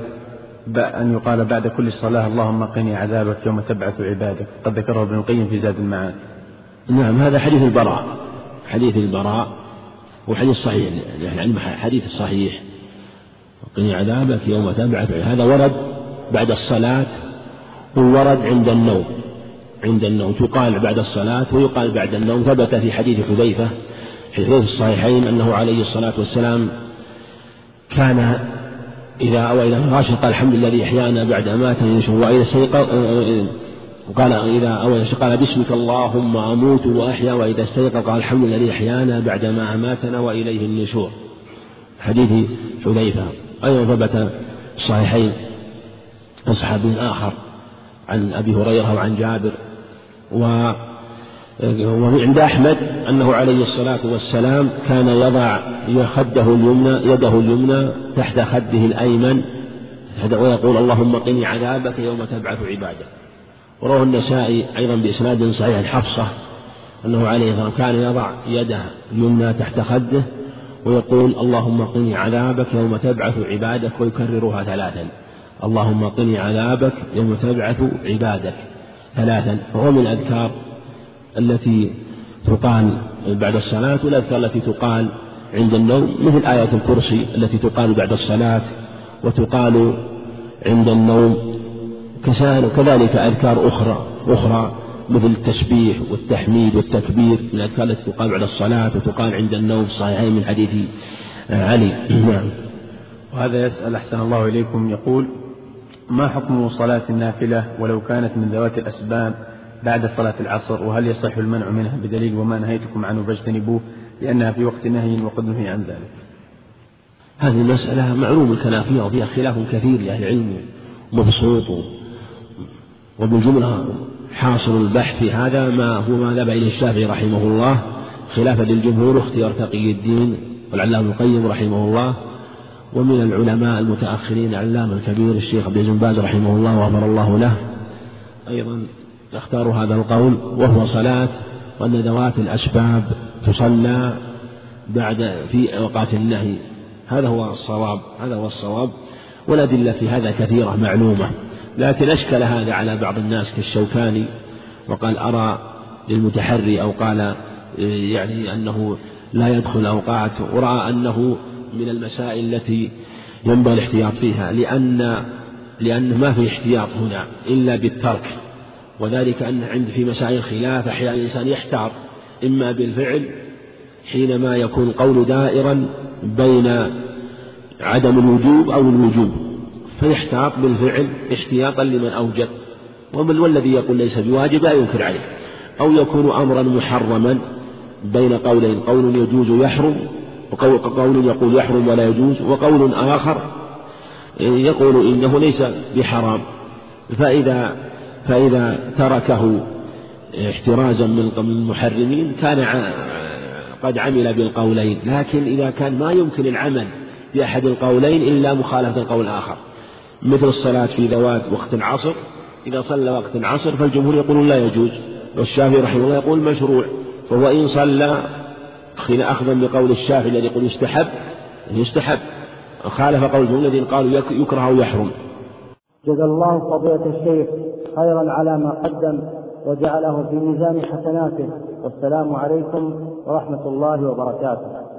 أن يقال بعد كل صلاة اللهم قني عذابك يوم تبعث عبادك قد ذكره ابن القيم في زاد المعاد. نعم هذا حديث البراء. حديث البراء هو حديث صحيح. يعني حديث صحيح. قني عذابك يوم تبعث هذا ورد بعد الصلاة وورد عند النوم. عند النوم تقال بعد الصلاة ويقال بعد النوم. ثبت في حديث حذيفة في حديث الصحيحين أنه عليه الصلاة والسلام كان إذا أوى إلى فراشه قال الحمد لله الذي أحيانا بعد أماتنا وإذا استيقظ قال إذا أوى قال باسمك اللهم أموت وأحيا. وإذا استيقظ قال الحمد لله الذي أحيانا بعد ما أماتنا وإليه النشور. حديث حذيفة. أيضا ثبت الصحيحين عن صحابي آخر عن أبي هريرة وعن جابر. و وعند أحمد أنه عليه الصلاة والسلام كان يضع خده اليمنى يده اليمنى تحت خده الأيمن ويقول اللهم قني عذابك يوم تبعث عبادك. وروى النسائي أيضا بإسناد صحيح حفصة أنه عليه الصلاة والسلام كان يضع يده اليمنى تحت خده ويقول اللهم قني عذابك يوم تبعث عبادك ويكررها ثلاثا. اللهم قني عذابك يوم تبعث عبادك. ثلاثا فهو من الأذكار التي تقال بعد الصلاة والأذكار التي تقال عند النوم مثل آية الكرسي التي تقال بعد الصلاة وتقال عند النوم كذلك أذكار أخرى أخرى مثل التسبيح والتحميد والتكبير من الأذكار التي تقال بعد الصلاة وتقال عند النوم صحيحين من حديث علي. نعم. وهذا يسأل أحسن الله إليكم يقول ما حكم صلاة النافلة ولو كانت من ذوات الأسباب بعد صلاة العصر؟ وهل يصح المنع منها بدليل وما نهيتكم عنه فاجتنبوه لأنها في وقت نهي وقد نهي عن ذلك؟ هذه المسألة معلوم الكلام فيها وفيها خلاف كثير لأهل العلم مبسوط وبالجملة حاصل البحث هذا ما هو ما ذهب إليه الشافعي رحمه الله خلافا للجمهور اختيار تقي الدين والعلامة القيم رحمه الله. ومن العلماء المتأخرين العلامة الكبير الشيخ عبد بن باز رحمه الله وغفر الله له. أيضا يختار هذا القول وهو صلاة وأن ذوات الأسباب تصلى بعد في أوقات النهي. هذا هو الصواب هذا هو الصواب والأدلة في هذا كثيرة معلومة. لكن أشكل هذا على بعض الناس كالشوكاني وقال أرى للمتحري أو قال يعني أنه لا يدخل أوقات ورأى أنه من المسائل التي ينبغي الاحتياط فيها لأن لأنه ما في احتياط هنا إلا بالترك. وذلك أن عند في مسائل خلاف أحيانا الإنسان يحتاط إما بالفعل حينما يكون القول دائرا بين عدم الوجوب أو الوجوب فيحتاط بالفعل احتياطا لمن أوجب. والذي يقول ليس بواجب لا ينكر عليه. أو يكون أمرا محرما بين قولين قول يجوز يحرم وقول يقول يحرم ولا يجوز وقول آخر يقول إنه ليس بحرام. فإذا فإذا تركه احترازا من المحرمين كان قد عمل بالقولين لكن إذا كان ما يمكن العمل بأحد القولين إلا مخالفة القول الآخر. مثل الصلاة في ذوات وقت العصر إذا صلى وقت العصر فالجمهور يقولون لا يجوز والشافعي رحمه الله يقول مشروع فهو إن صلى أخذا بقول الشافعي الذي يقول يستحب يستحب. خالف قول الجمهور الذين قالوا يكره أو يحرم. جزا الله فضيلة الشيخ خيرا على ما قدم وجعله في ميزان حسناته. والسلام عليكم ورحمة الله وبركاته.